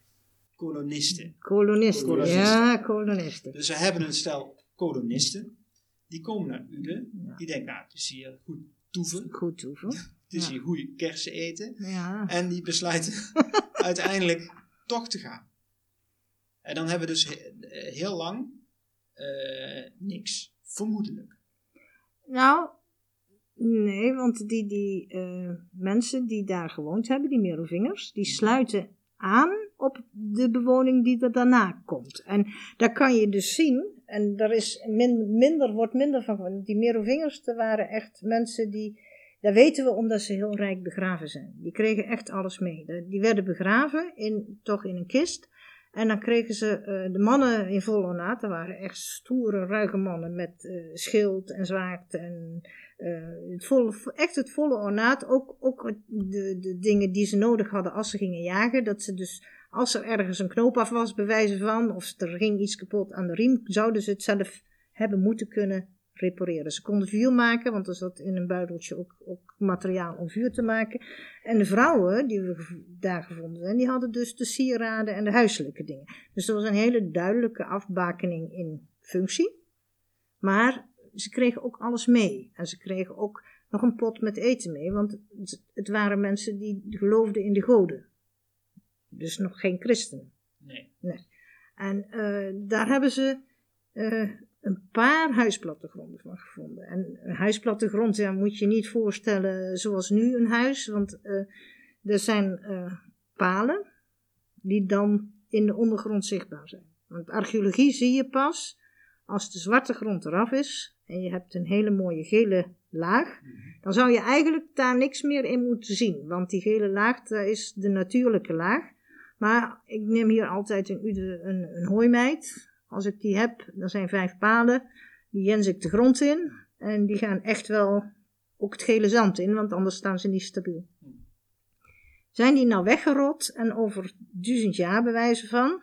Kolonisten. Kolonisten, kolonisten. ja, kolonisten. Dus ze hebben een stel kolonisten, die komen naar Uden. Die denken, nou, het is hier goed toeven. Goed toeven. het is hier goede kersen eten. Ja. En die besluiten uiteindelijk toch te gaan. En dan hebben we dus heel lang uh, niks, vermoedelijk. Nou, nee, want die, die uh, mensen die daar gewoond hebben, die Merovingers, die sluiten aan op de bewoning die er daarna komt. En daar kan je dus zien en daar is minder, wordt minder van. Die Merovingers, waren echt mensen die, dat weten we omdat ze heel rijk begraven zijn. Die kregen echt alles mee. Die werden begraven, in, toch in een kist. En dan kregen ze uh, de mannen in vol ornaat. Dat waren echt stoere, ruige mannen met uh, schild en zwaard en uh, het volle, echt het volle ornaat. Ook, ook de, de dingen die ze nodig hadden als ze gingen jagen. Dat ze dus als er ergens een knoop af was, bewijzen van, of er ging iets kapot aan de riem, zouden ze het zelf hebben moeten kunnen repareren. Ze konden vuur maken, want er zat in een buideltje ook, ook materiaal om vuur te maken. En de vrouwen die we daar gevonden zijn, die hadden dus de sieraden en de huiselijke dingen. Dus er was een hele duidelijke afbakening in functie. Maar ze kregen ook alles mee. En ze kregen ook nog een pot met eten mee, want het waren mensen die geloofden in de goden. Dus nog geen christenen. Nee. nee. En uh, daar hebben ze uh, een paar huisplattegronden van gevonden. En een huisplattegrond ja, moet je niet voorstellen zoals nu een huis, want eh, er zijn eh, palen die dan in de ondergrond zichtbaar zijn. Want archeologie zie je pas als de zwarte grond eraf is en je hebt een hele mooie gele laag, dan zou je eigenlijk daar niks meer in moeten zien. Want die gele laag, dat is de natuurlijke laag. Maar ik neem hier altijd een, een, een hooimeid. Als ik die heb, dan zijn vijf palen. Die jens ik de grond in. En die gaan echt wel ook het gele zand in, want anders staan ze niet stabiel. Zijn die nou weggerot en over duizend jaar bewijzen van,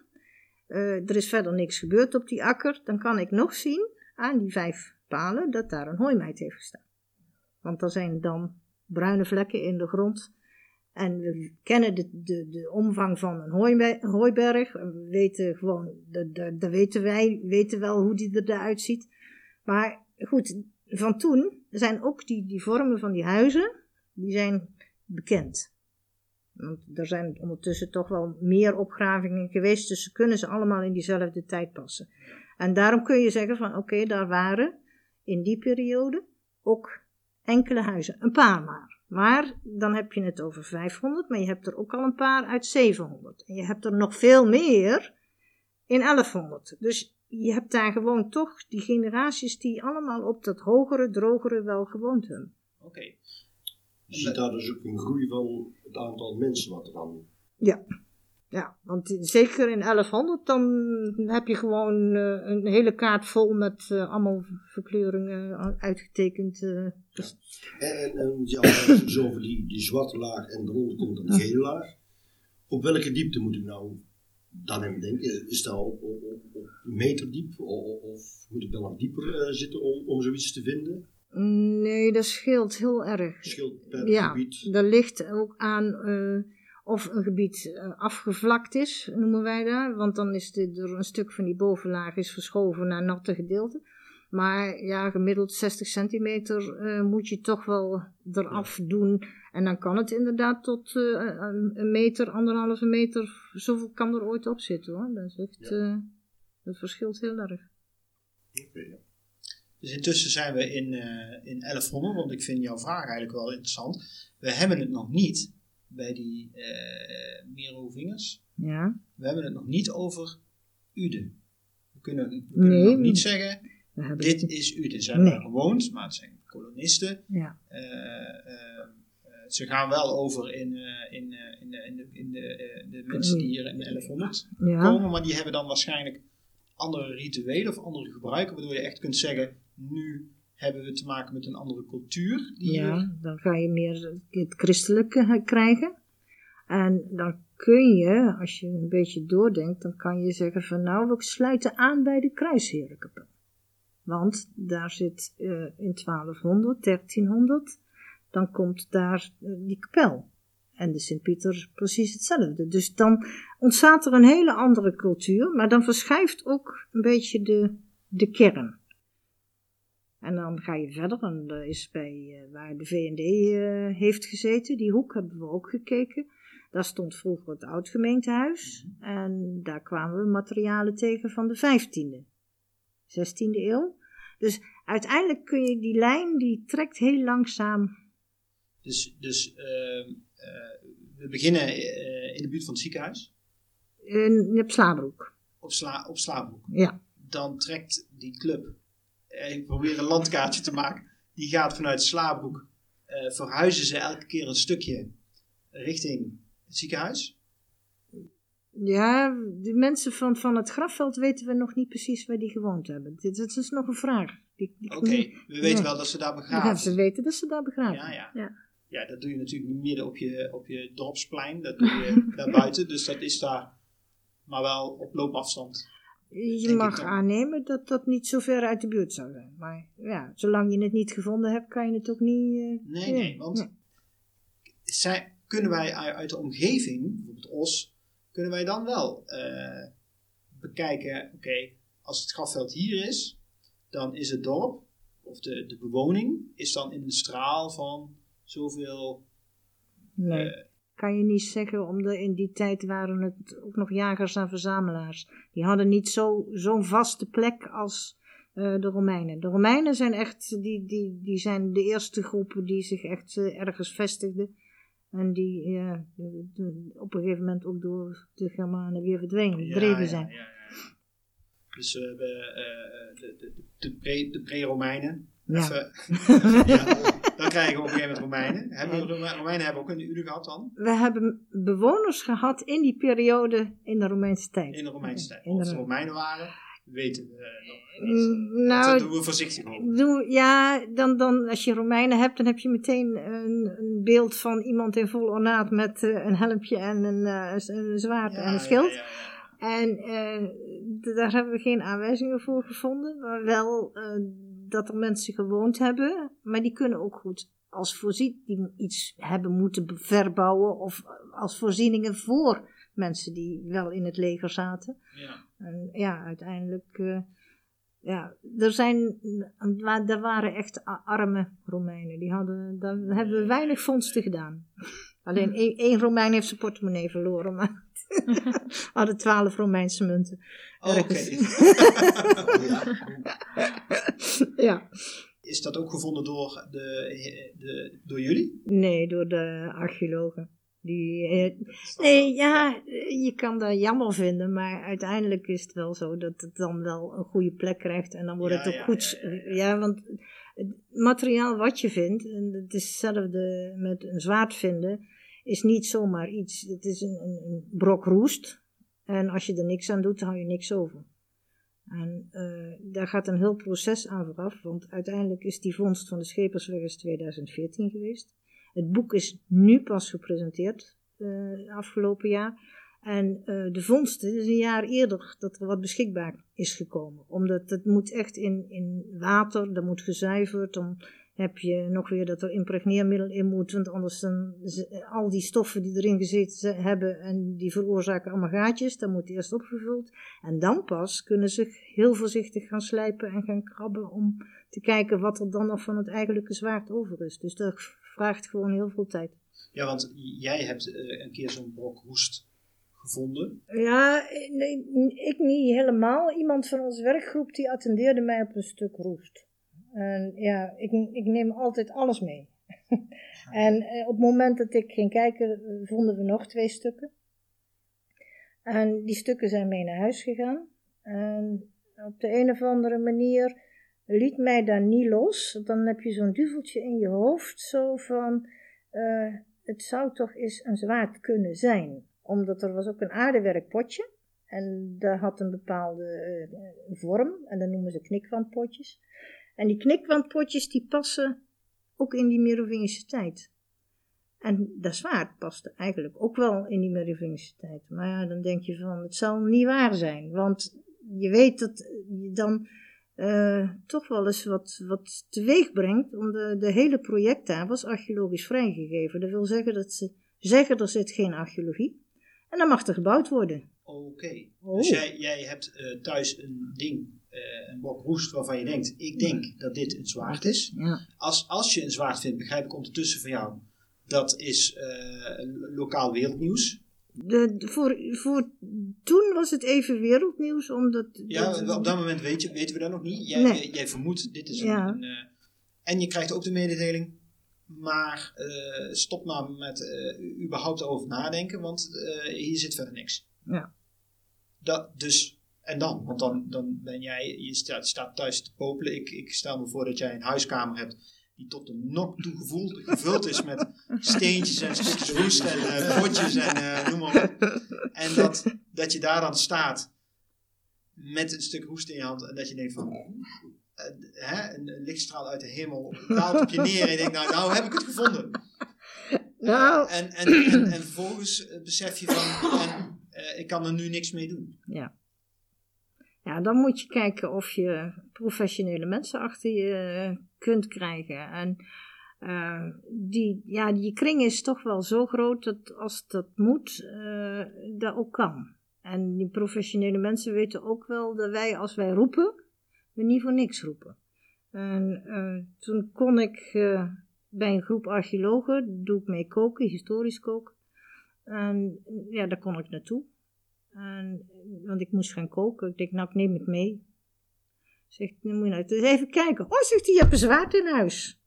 uh, er is verder niks gebeurd op die akker, dan kan ik nog zien aan die vijf palen dat daar een hooimeid heeft gestaan. Want er zijn dan bruine vlekken in de grond. En we kennen de, de, de omvang van een hooiberg. We weten gewoon, dat weten wij weten wel hoe die eruit ziet. Maar goed, van toen zijn ook die, die vormen van die huizen, die zijn bekend. Want er zijn ondertussen toch wel meer opgravingen geweest, dus ze kunnen ze allemaal in diezelfde tijd passen. En daarom kun je zeggen van oké, daar waren in die periode ook enkele huizen, een paar maar. Maar dan heb je het over 500, maar je hebt er ook al een paar uit 700. En je hebt er nog veel meer in 1100. Dus je hebt daar gewoon toch die generaties die allemaal op dat hogere, drogere wel gewoond hebben. Oké. Je ziet daar dus ook een groei van het aantal mensen wat er dan... Ja. Ja, want zeker in 1100 dan heb je gewoon uh, een hele kaart vol met uh, allemaal verkleuringen uitgetekend. Uh, dus. En, en, ja, over die, die zwarte laag en eronder komt een gele laag. Op welke diepte moet ik nou dan even denken? Is dat op, op, op een meter diep of, of, moet ik dan nog dieper zitten om, om zoiets te vinden? Nee, dat scheelt heel erg. Scheelt per ja, gebied? Ja, dat ligt ook aan of een gebied uh, afgevlakt is, noemen wij dat. Want dan is de, er een stuk van die bovenlaag is verschoven naar natte gedeelte. Maar ja, gemiddeld 60 centimeter uh, moet je toch wel eraf doen. En dan kan het inderdaad tot uh, een meter, anderhalve meter, zoveel kan er ooit op zitten hoor. Dat is echt, ja. dat verschilt heel erg. Okay. Dus intussen zijn we in, in 1100, want ik vind jouw vraag eigenlijk wel interessant. We hebben het nog niet bij die uh, Merovingers. Ja. We hebben het nog niet over Uden. We kunnen, we kunnen nog niet zeggen, dit het... is Uden. Ze hebben nee. gewoond, maar het zijn kolonisten. Ja. Uh, uh, ze gaan wel over in, in, in, de, in, de, in de, de mensen die hier in 1100 ja. komen, maar die hebben dan waarschijnlijk andere rituelen of andere gebruiken, waardoor je echt kunt zeggen, nu hebben we te maken met een andere cultuur. Die ja, dan ga je meer het christelijke krijgen. En dan kun je, als je een beetje doordenkt, dan kan je zeggen van nou, we sluiten aan bij de kruisherenkapel. Want daar zit uh, in 1200, 1300, dan komt daar uh, die kapel. En de Sint-Pieter precies hetzelfde. Dus dan ontstaat er een hele andere cultuur, maar dan verschuift ook een beetje de, de kern. En dan ga je verder, en dat is bij uh, waar de VND uh, heeft gezeten, die hoek hebben we ook gekeken. Daar stond vroeger het oud-gemeentehuis en daar kwamen we materialen tegen van de 15e, 16e eeuw. Dus uiteindelijk kun je die lijn, die trekt heel langzaam. Dus, dus uh, we beginnen in de buurt van het ziekenhuis? In, op Slaabroek. Op, Sla, op Slaabroek? Ja. Dan trekt die club ik probeer een landkaartje te maken. Die gaat vanuit Slaapbroek. Uh, verhuizen ze elke keer een stukje richting het ziekenhuis. Ja, de mensen van, van het grafveld weten we nog niet precies waar die gewoond hebben. Dit, dit is nog een vraag. Oké, we weten wel dat ze daar begraven. Ja, ze weten dat ze daar begraven. Ja, ja. ja. ja dat doe je natuurlijk midden op je, op je dorpsplein. Dat doe je daar buiten. Dus dat is daar maar wel op loopafstand. Je mag aannemen dat dat niet zo ver uit de buurt zou zijn. Maar ja, zolang je het niet gevonden hebt, kan je het ook niet. Uh, nee, nee, want nee. Zij, kunnen wij uit de omgeving, bijvoorbeeld Os, kunnen wij dan wel uh, bekijken: oké, okay, als het grafveld hier is, dan is het dorp of de, de bewoning is dan in een straal van zoveel. Nee. Uh, kan je niet zeggen, omdat in die tijd waren het ook nog jagers en verzamelaars. Die hadden niet zo'n zo vaste plek als Eh, de Romeinen. De Romeinen zijn echt, die, die, die zijn de eerste groepen die zich echt eh, ergens vestigden. En die ja, de- de- op een gegeven moment ook door de Germanen weer verdwenen, verdreven ja, zijn. ja, ja. Dus eh, we, de, de, de pre-Romeinen. Ja. Even- ja, dan krijgen we op een gegeven moment Romeinen. Hebben we, Romeinen hebben ook een Ude gehad dan? We hebben bewoners gehad in die periode in de Romeinse tijd. In de Romeinse tijd. In Of de- het Romeinen waren, weten we nog niet. Mm, dat Nou, doen we voorzichtig over. Ja, dan, dan, als je Romeinen hebt, dan heb je meteen een, een beeld van iemand in vol ornaat met eh, een helmpje en een, eh, een zwaard Ja, en een schild. ja. En eh, daar hebben we geen aanwijzingen voor gevonden, maar wel eh, dat er mensen gewoond hebben, maar die kunnen ook goed als voorzien, die iets hebben moeten verbouwen of als voorzieningen voor mensen die wel in het leger zaten. Ja. En ja, uiteindelijk, eh, ja, er zijn, er waren echt arme Romeinen. Die hadden, daar hebben we weinig vondsten gedaan. Alleen één, één Romein heeft zijn portemonnee verloren, maar we hadden twaalf Romeinse munten. Oh, Oké. Ja. Ja. Is dat ook gevonden door, de, de, door jullie? Nee, door de archeologen. Die, eh, nee, ja, je kan dat jammer vinden, maar uiteindelijk is het wel zo dat het dan wel een goede plek krijgt. En dan wordt Ja, het ook ja, goed. ja, ja. want het materiaal wat je vindt, en het is hetzelfde met een zwaard vinden, is niet zomaar iets. Het is een, een, een brok roest. En als je er niks aan doet, hou je niks over. En eh, daar gaat een heel proces aan vooraf, want uiteindelijk is die vondst van de Schepersweg is 2014 geweest. Het boek is nu pas gepresenteerd, eh, afgelopen jaar. En eh, de vondsten is een jaar eerder dat er wat beschikbaar is gekomen. Omdat het moet echt in, in water, dat moet gezuiverd. Dan heb je nog weer dat er impregneermiddel in moet. Want anders dan al die stoffen die erin gezeten ze- hebben en die veroorzaken allemaal gaatjes. Dat moet eerst opgevuld. En dan pas kunnen ze heel voorzichtig gaan slijpen en gaan krabben om te kijken wat er dan nog van het eigenlijke zwaard over is. Dus dat vraagt gewoon heel veel tijd. Ja, want jij hebt eh, een keer zo'n brok roest gevonden. Ja, nee, ik niet helemaal. Iemand van onze werkgroep die attendeerde mij op een stuk roest. En ja, ik, ik neem altijd alles mee. en eh, op het moment dat ik ging kijken, vonden we nog twee stukken. En die stukken zijn mee naar huis gegaan. En op de een of andere manier liet mij daar niet los. Dan heb je zo'n duveltje in je hoofd, zo van, eh, het zou toch eens een zwaard kunnen zijn. Omdat er was ook een aardewerk potje. En dat had een bepaalde eh, vorm. En dat noemen ze knikwandpotjes. En die knikwandpotjes die passen ook in die Merovingische tijd. En dat zwaard paste eigenlijk ook wel in die Merovingische tijd. Maar ja, dan denk je van, het zal niet waar zijn. Want je weet dat je dan eh, toch wel eens wat, wat teweeg brengt. Om de, de hele project daar was archeologisch vrijgegeven. Dat wil zeggen dat ze zeggen er zit geen archeologie. En dan mag er gebouwd worden. Oké. Oh. Dus jij, jij hebt eh, thuis een ding, eh, een brok roest waarvan je denkt, ik denk dat dit een zwaard is. Ja. Als, als je een zwaard vindt, begrijp ik ondertussen van jou, dat is eh, lokaal wereldnieuws. De, de- voor, voor toen was het even wereldnieuws, omdat... Ja, dat- op dat moment weet je, weten we dat nog niet. Jij, Nee. jij, vermoedt, dit is een... Ja. een, eh, en je krijgt ook de mededeling, maar stop maar met eh, überhaupt over nadenken, want hier zit verder niks. Ja. Dat, dus, en dan? Want dan, dan ben jij, je staat, staat thuis te popelen. Ik, ik stel me voor dat jij een huiskamer hebt die tot de nok toe gevuld, gevuld is met steentjes en stukjes roest en potjes en eh, noem maar op. En dat, dat je daar dan staat met een stuk roest in je hand en dat je denkt van, eh, hè, een, een lichtstraal uit de hemel daalt op je neer en je denkt, nou, nou heb ik het gevonden. Nou, En, en, en, en vervolgens besef je van, en, ik kan er nu niks mee doen. ja. Ja, dan moet je kijken of je professionele mensen achter je eh, kunt krijgen. En eh, die, ja, die kring is toch wel zo groot dat als dat moet, eh, dat ook kan. En die professionele mensen weten ook wel dat wij, als wij roepen, we niet voor niks roepen. En toen kon ik bij een groep archeologen, doe ik mee koken, historisch koken. En ja, daar kon ik naartoe. En, want ik moest gaan koken. Ik denk, nou, ik neem het mee. Zegt, dan moet je nou even kijken. Oh, zegt hij, je hebt een zwaard in huis.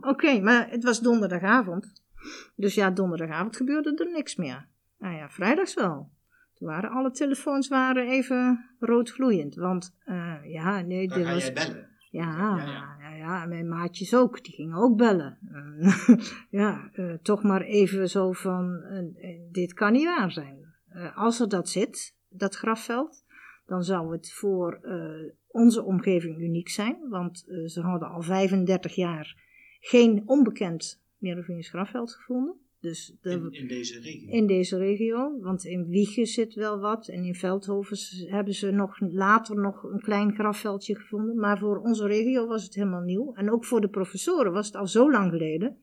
Oké, maar het was donderdagavond. Dus ja, donderdagavond gebeurde er niks meer. Nou ja, vrijdags wel. Toen waren alle telefoons waren even roodgloeiend. Want eh, ja, nee, Dan dit ga was... jij bellen. Ja, Ja, ja, ja. ja, en mijn maatjes ook, die gingen ook bellen. Ja, eh, toch maar even zo van, eh, dit kan niet waar zijn. Eh, als er dat zit, dat grafveld, dan zou het voor eh, onze omgeving uniek zijn. Want eh, ze hadden al 35 jaar geen onbekend Merovingisch grafveld gevonden. Dus de, In, in deze regio. in deze regio. Want in Wiegen zit wel wat. En in Veldhoven hebben ze nog later nog een klein grafveldje gevonden. Maar voor onze regio was het helemaal nieuw. En ook voor de professoren was het al zo lang geleden.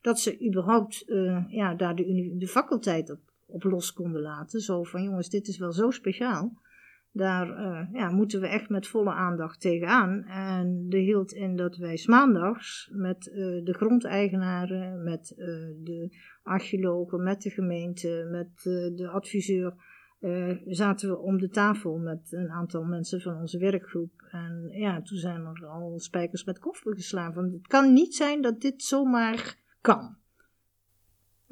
Dat ze überhaupt ja, daar de, de faculteit op, op los konden laten. Zo van jongens, dit is wel zo speciaal. Daar eh, ja, moeten we echt met volle aandacht tegenaan. En de hield in dat wij maandags met eh, de grondeigenaren, met eh, de archeologen, met de gemeente, met de adviseur, zaten we om de tafel met een aantal mensen van onze werkgroep. En ja, toen zijn er al spijkers met koffie geslagen. Want het kan niet zijn dat dit zomaar kan.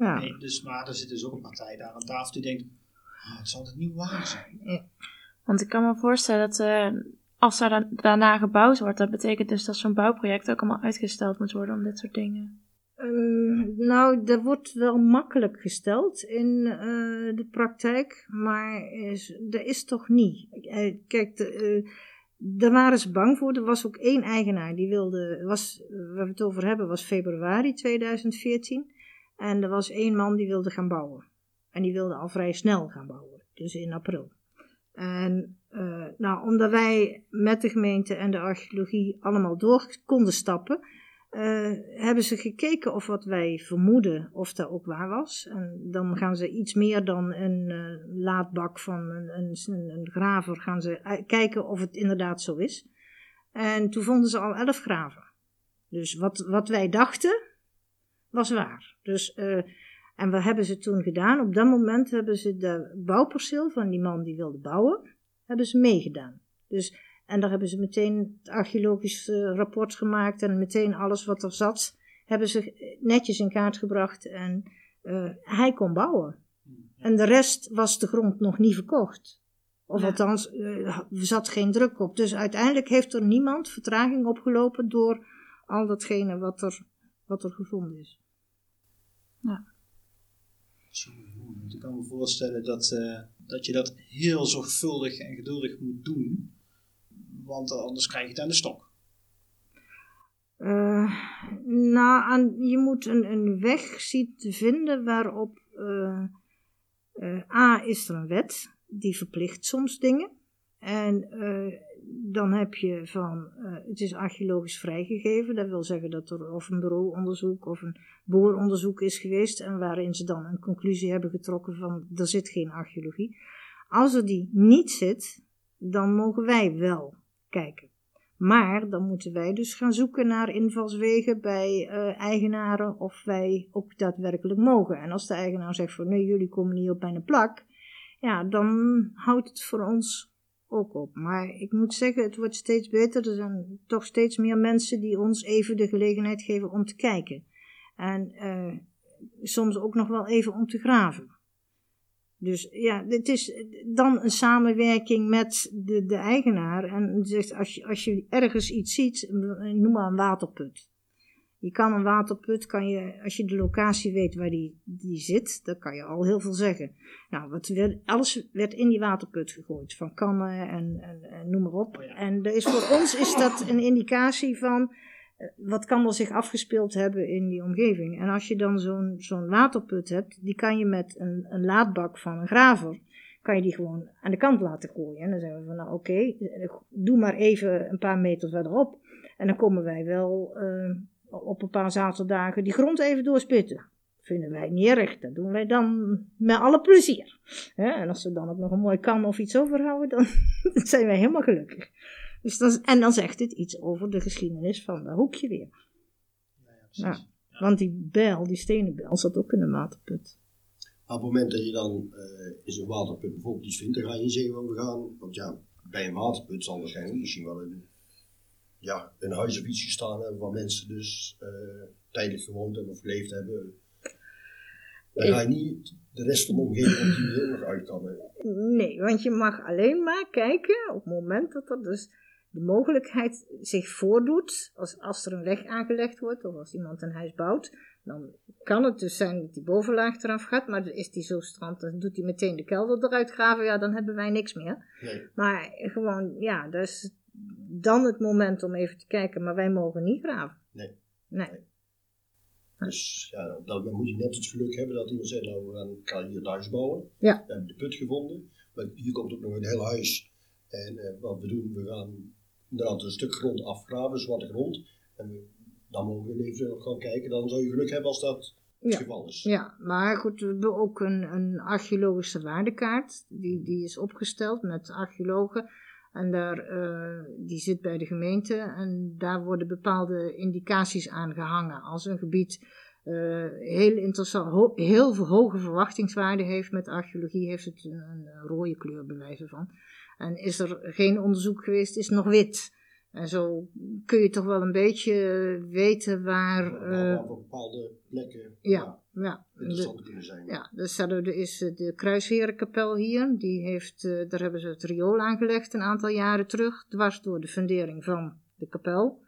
Ja, Nee, dus, maar er zit dus ook een partij daar aan tafel die denkt, oh, het zal het niet waar zijn. Want ik kan me voorstellen dat eh, als er dan, daarna gebouwd wordt, dat betekent dus dat zo'n bouwproject ook allemaal uitgesteld moet worden om dit soort dingen. Eh, nou, dat wordt wel makkelijk gesteld in eh, de praktijk, maar is, dat is toch niet. Eh, kijk, de, eh, daar waren ze bang voor. Er was ook één eigenaar die wilde, was, waar we het over hebben, was februari 2014. En er was één man die wilde gaan bouwen. En die wilde al vrij snel gaan bouwen, dus in april. En eh, nou, omdat wij met de gemeente en de archeologie allemaal door konden stappen, eh, hebben ze gekeken of wat wij vermoeden, of dat ook waar was. En dan gaan ze iets meer dan een eh, laadbak van een, een, een graver, gaan ze kijken of het inderdaad zo is. En toen vonden ze al elf graven. Dus wat, wat wij dachten, was waar. Dus, eh, en wat hebben ze toen gedaan? Op dat moment hebben ze de bouwperceel van die man die wilde bouwen, hebben ze meegedaan. Dus en daar hebben ze meteen het archeologisch eh, rapport gemaakt en meteen alles wat er zat, hebben ze netjes in kaart gebracht en eh, hij kon bouwen. En de rest was de grond nog niet verkocht. Of Ja. althans, er zat geen druk op. Dus uiteindelijk heeft er niemand vertraging opgelopen door al datgene wat er, wat er gevonden is. Zo, Ik kan me voorstellen dat, eh, dat je dat heel zorgvuldig en geduldig moet doen, want anders krijg je het aan de stok. Nou, aan, je moet een, een weg zien te vinden waarop. eh, A is er een wet, die verplicht soms dingen. En eh, dan heb je van. eh, het is archeologisch vrijgegeven. Dat wil zeggen dat er of een bureauonderzoek of een booronderzoek is geweest. En waarin ze dan een conclusie hebben getrokken van. er zit geen archeologie. Als er die niet zit, dan mogen wij wel kijken. Maar dan moeten wij dus gaan zoeken naar invalswegen bij eh, eigenaren of wij ook daadwerkelijk mogen. En als de eigenaar zegt van nee, jullie komen niet op mijn plak, ja, dan houdt het voor ons ook op. Maar ik moet zeggen, het wordt steeds beter. Er zijn toch steeds meer mensen die ons even de gelegenheid geven om te kijken. En eh, soms ook nog wel even om te graven. Dus ja, het is dan een samenwerking met de, de eigenaar. En zegt, als, je, als je ergens iets ziet, noem maar een waterput. Je kan een waterput, kan je, als je de locatie weet waar die, die zit, dan kan je al heel veel zeggen. Nou, wat werd, alles werd in die waterput gegooid, van kannen en, en, en noem maar op. Oh ja. En dat is voor ons is dat een indicatie van eh, wat kan er zich afgespeeld hebben in die omgeving. En als je dan zo'n zo'n waterput hebt, die kan je met een, een laadbak van een graver, kan je die gewoon aan de kant laten gooien. En dan zeggen we van, nou oké, eh, doe maar even een paar meter verderop. En dan komen wij wel eh, op een paar zaterdagen die grond even doorspitten. Vinden wij niet erg, dat doen wij dan met alle plezier. En als ze dan ook nog een mooi kan of iets overhouden, dan zijn wij helemaal gelukkig. Dus is- en dan zegt het iets over de geschiedenis van dat hoekje weer. Ja, ja, precies. Want die bel, die stenen bel, zat ook in een waterput. Op het moment dat je dan eh in zo'n waterput bijvoorbeeld iets vindt, dan ga je zeggen we gaan, want ja, bij een waterput zal waarschijnlijk misschien wel een, ja, een huis of iets gestaan hebben waar mensen dus eh, tijdelijk gewoond hebben of geleefd hebben. Dan ga je niet de rest van de omgeving die ook nog uit kan. hè. Nee, want je mag alleen maar kijken op het moment dat er dus de mogelijkheid zich voordoet, als, als er een weg aangelegd wordt of als iemand een huis bouwt, dan kan het dus zijn dat die bovenlaag eraf gaat, maar is die zo strand, dan doet hij meteen de kelder eruit graven, ja, dan hebben wij niks meer. Nee. Maar gewoon, ja, is dan het moment om even te kijken, maar wij mogen niet graven. Nee. Nee. Dus ja, dan moet je net het geluk hebben dat iemand zegt, nou, we gaan- ga hier een huis bouwen. Ja. We hebben de put gevonden. Maar hier komt ook nog een heel huis. En eh, wat we doen, we gaan inderdaad een stuk grond afgraven, zwarte grond. En we, dan mogen we even gaan kijken. Dan zou je geluk hebben als dat het Ja. geval is. Ja, maar goed, we hebben ook een, een archeologische waardekaart. Die, die is opgesteld met archeologen. En daar, eh, die zit bij de gemeente. En daar worden bepaalde indicaties aan gehangen. Als een gebied eh, heel interessant, heel hoge verwachtingswaarde heeft met archeologie, heeft het een, een rode kleur bij wijze van. En is er geen onderzoek geweest, is nog wit. En zo kun je toch wel een beetje weten waar. Waar- eh, voor bepaalde plekken ja, ja. interessant kunnen zijn. Ja, dus er er is eh, de Kruisherenkapel hier. Die heeft, eh, daar hebben ze het riool aangelegd een aantal jaren terug. Dwars door de fundering van de kapel.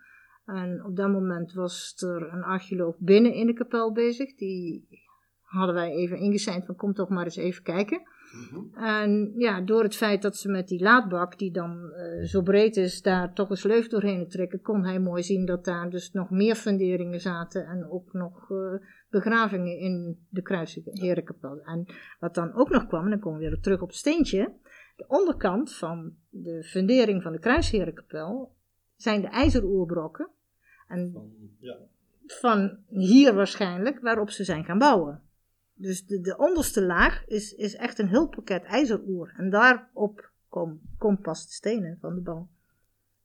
En op dat moment was er een archeoloog binnen in de kapel bezig. Die hadden wij even ingezeind van kom toch maar eens even kijken. Mhm. En ja, door het feit dat ze met die laadbak, die dan eh, zo breed is, daar toch een sleuf doorheen trekken, kon hij mooi zien dat daar dus nog meer funderingen zaten en ook nog eh, begravingen in de Kruisherenkapel. En wat dan ook nog kwam, en dan komen we weer terug op het steentje, de onderkant van de fundering van de Kruisherenkapel zijn de ijzeroerbrokken. En Van, ja. van hier waarschijnlijk, waarop ze zijn gaan bouwen. Dus de, de onderste laag is, is echt een heel pakket ijzeroer. En daarop kom- komt pas de stenen van de bouw.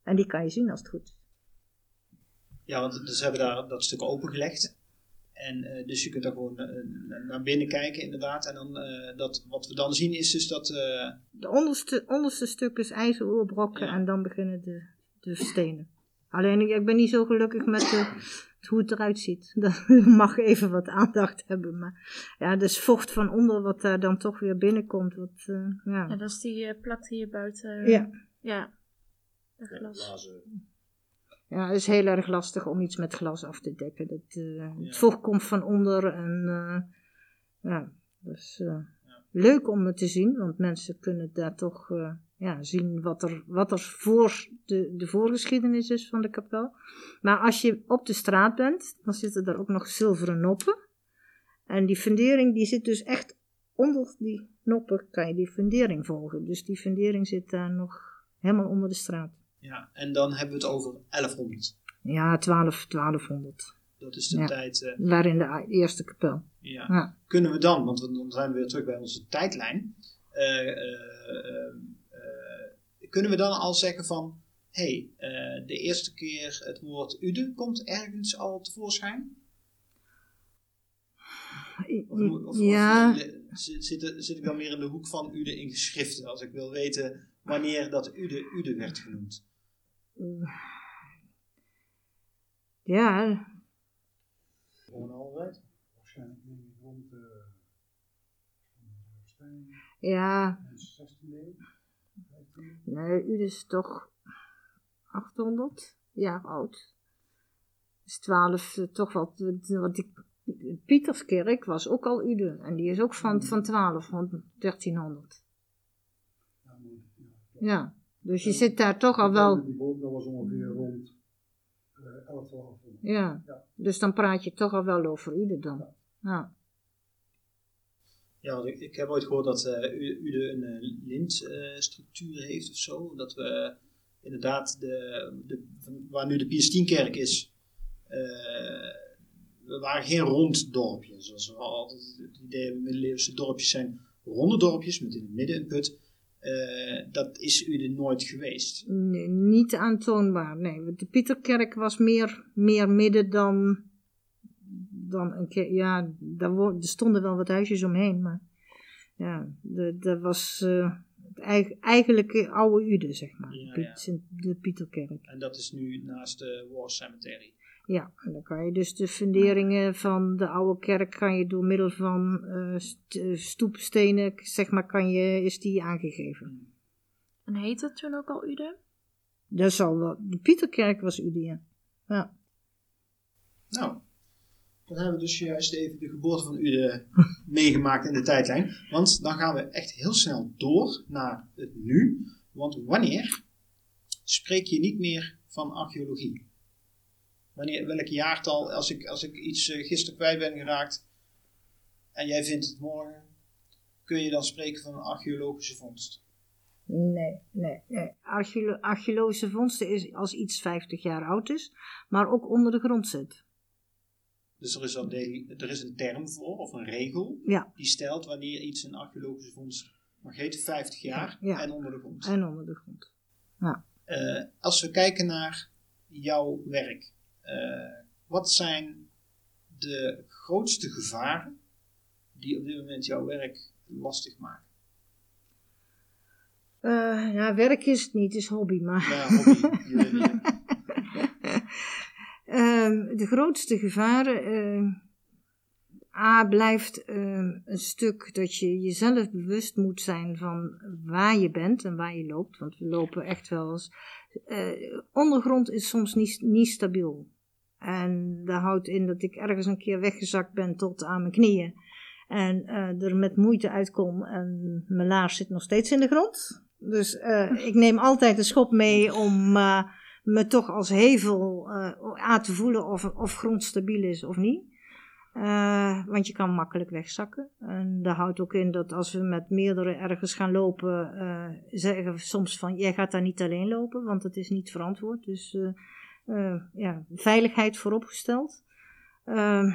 En die kan je zien als het goed is. Ja, want dus hebben daar dat stuk opengelegd. En eh, dus je kunt daar gewoon eh, naar binnen kijken, inderdaad. En dan, eh, dat, wat we dan zien is dus dat. De onderste, onderste stuk is ijzeroerbrokken Ja. en dan beginnen de, de stenen. Alleen ik, ik ben niet zo gelukkig met de, hoe het eruit ziet. Dat mag even wat aandacht hebben. Maar ja, dus vocht van onder wat daar dan toch weer binnenkomt. Wat, eh, Ja, ja. dat is die plak hier buiten. Ja. Ja. De Ja, glas. Ja, het is heel erg lastig om iets met glas af te dekken. Dat, eh, Ja. Het vocht komt van onder en eh, ja, dus eh, leuk om het te zien, want mensen kunnen daar toch eh, ja, zien wat er, wat er voor de, de voorgeschiedenis is van de kapel. Maar als je op de straat bent, dan zitten er ook nog zilveren noppen. En die fundering die zit dus echt onder die noppen, kan je die fundering volgen. Dus die fundering zit daar nog helemaal onder de straat. ja, en dan hebben we het over 1100. Ja, 12, 1200. Dat is de Ja. tijd. eh, Waarin de eerste kapel. ja. Ja. Kunnen we dan, want dan zijn we weer terug bij onze tijdlijn. eh, kunnen we dan al zeggen van. Hé, hey, eh, de eerste keer het woord Ude komt ergens al tevoorschijn? Of, of, ja, of, eh, zit, zit, zit ik dan meer in de hoek van Ude in geschriften? Als ik wil weten wanneer dat Ude Ude werd genoemd. ja, Gewoon altijd. Waarschijnlijk rond de Steen ja, en 16e eeuw. 15e. nee, u is toch 800 jaar oud. Dus 12, eh, toch wat, want die Pieterskerk was ook al Ude. En die is ook van, van 12, van 1300. Ja, dus je zit daar toch al wel, dat was ongeveer rond eh 11, 1200. ja. Ja. Dus dan praat je toch al wel over Ude dan. Ja. Ja, want ik, ik heb ooit gehoord dat eh, U- Ude een eh, lintstructuur heeft of zo. Dat we inderdaad, de, de, waar nu de Piestienkerk is, eh, we waren geen rond dorpje. Zoals we altijd het idee hebben, middeleeuwse dorpjes zijn ronde dorpjes met in het midden een put. Dat is Ude nooit geweest. Nee, niet aantoonbaar, nee. De Pieterkerk was meer, meer midden dan, dan een keer. Ja, daar, wo- er stonden wel wat huisjes omheen, maar ja, de- dat was, eh, Eig- eigenlijk oude Ude, zeg maar. Ja, Piet- ja. Sint- De Pieterkerk. En dat is nu naast de War Cemetery. Ja, en dan kan je dus de funderingen van de oude kerk kan je door middel van eh, st- eh, stoepstenen, zeg maar, kan je, is die aangegeven. En heette het toen ook al Ude? Dat zal wel. De Pieterkerk was Ude, ja. ja. Nou, dan hebben we dus juist even de geboorte van Ude meegemaakt in de tijdlijn. Want dan gaan we echt heel snel door naar het nu. Want wanneer spreek je niet meer van archeologie? Wanneer, welk jaartal, als ik, als ik iets eh, gisteren kwijt ben geraakt en jij vindt het morgen, kun je dan spreken van een archeologische vondst? Nee, nee, nee. Archeolo- archeologische vondsten is als iets 50 jaar oud is, maar ook onder de grond zit. Dus er is, al er is een term voor, of een regel, Ja, die stelt wanneer iets een archeologische vondst mag heten, 50 jaar Ja. en onder de grond. en onder de grond. Eh, als we kijken naar jouw werk, eh, wat zijn de grootste gevaren die op dit moment jouw werk lastig maken? Ja, werk is het niet, het is hobby, maar... Ja, hobby. Ehm, de grootste gevaren. ehm, A blijft ehm, een stuk dat je jezelf bewust moet zijn van waar je bent en waar je loopt. Want we lopen echt wel eens. eh, ondergrond is soms niet, niet stabiel. En dat houdt in dat ik ergens een keer weggezakt ben tot aan mijn knieën. En eh, er met moeite uitkom en mijn laars zit nog steeds in de grond. Dus eh, ik neem altijd een schop mee om me toch als hevel eh, aan te voelen of, of grond stabiel is of niet. Eh, want je kan makkelijk wegzakken. En dat houdt ook in dat als we met meerdere ergens gaan lopen, eh, zeggen we soms van jij gaat daar niet alleen lopen, want dat is niet verantwoord. Dus ja, veiligheid vooropgesteld. Ehm,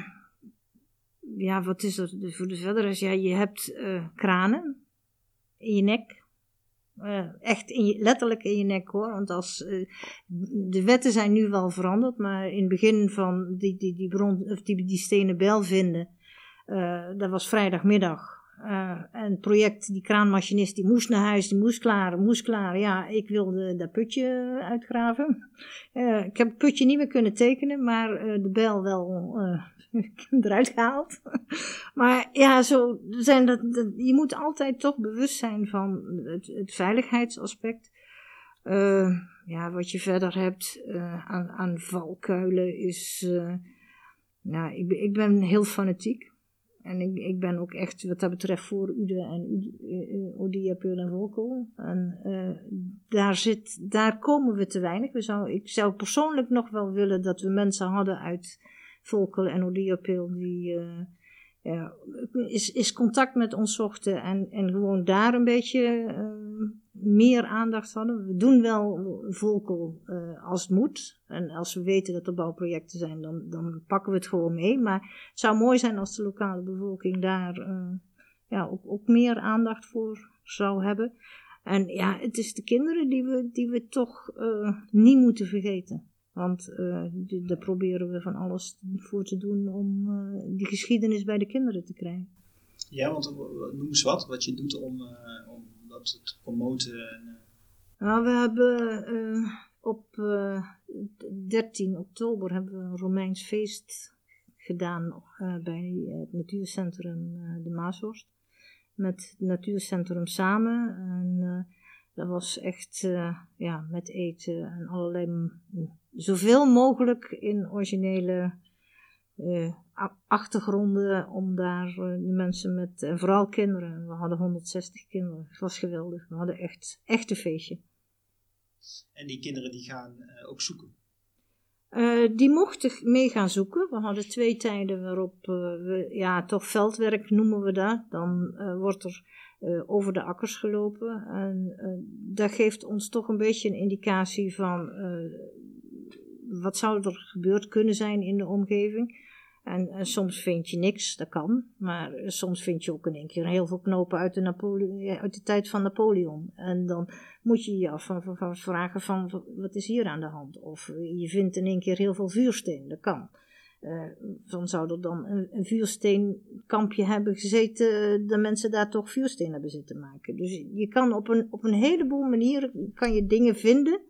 ja, wat is er voor de verder? Ja, je hebt kranen in je nek. Eh, echt in letterlijk in je nek hoor. Want als, eh, de wetten zijn nu wel veranderd, maar in het begin van die, die, die, bron, of die, die stenen bel vinden, eh, dat was vrijdagmiddag. En het project, die kraanmachinist, die moest naar huis, die moest klaar, moest klaar. Ja, ik wilde dat putje uitgraven. Ik heb het putje niet meer kunnen tekenen, maar de bel wel eruit gehaald. maar ja, zo zijn dat, je moet altijd toch bewust zijn van het, veiligheidsaspect. Eh, ja, wat je verder hebt eh, aan, aan valkuilen is. eh, ja, ik, ik ben heel fanatiek. En ik, ik ben ook echt wat dat betreft voor Ude en Ude, eh, eh, Odia, Peul en Volkel. En daar, zit, daar komen we te weinig. We zou, ik zou persoonlijk nog wel willen dat we mensen hadden uit Volkel en Odia, Peul die eh, ja, is, is contact met ons zochten en, en gewoon daar een beetje eh, meer aandacht hadden. We doen wel Volkel eh, als het moet. En als we weten dat er bouwprojecten zijn, dan, dan pakken we het gewoon mee. Maar het zou mooi zijn als de lokale bevolking daar ja, ook, ook meer aandacht voor zou hebben. En ja, het is de kinderen die we, die we toch niet moeten vergeten. Want eh, die- daar proberen we van alles voor te doen om eh, die geschiedenis bij de kinderen te krijgen. Ja, want noem eens wat, wat je doet om, eh, om dat te promoten. En, Nou, we hebben op eh, 13 oktober hebben we een Romeins feest gedaan bij het natuurcentrum De Maashorst. Met het natuurcentrum samen. En dat was echt eh, ja, met eten en allerlei zoveel mogelijk in originele eh, achtergronden om daar eh, de mensen met, en vooral kinderen, we hadden 160 kinderen, het was geweldig, we hadden echt, echt een feestje. en die kinderen die gaan ook zoeken. Die mochten mee gaan zoeken. We hadden twee tijden waarop we, ja, toch veldwerk noemen we dat. Dan wordt er eh, over de akkers gelopen. En eh, dat geeft ons toch een beetje een indicatie van eh, wat zou er gebeurd kunnen zijn in de omgeving. En, en soms vind je niks, dat kan. Maar soms vind je ook in één keer heel veel knopen uit de, uit de tijd van Napoleon. En dan moet je je af van, van- wat is hier aan de hand? Of je vindt in één keer heel veel vuursteen, dat kan. Eh, van zou er dan een, een vuursteenkampje hebben gezeten, eh, dat mensen daar toch vuursteen hebben zitten maken. Dus je kan op een, op een heleboel manieren kan je dingen vinden.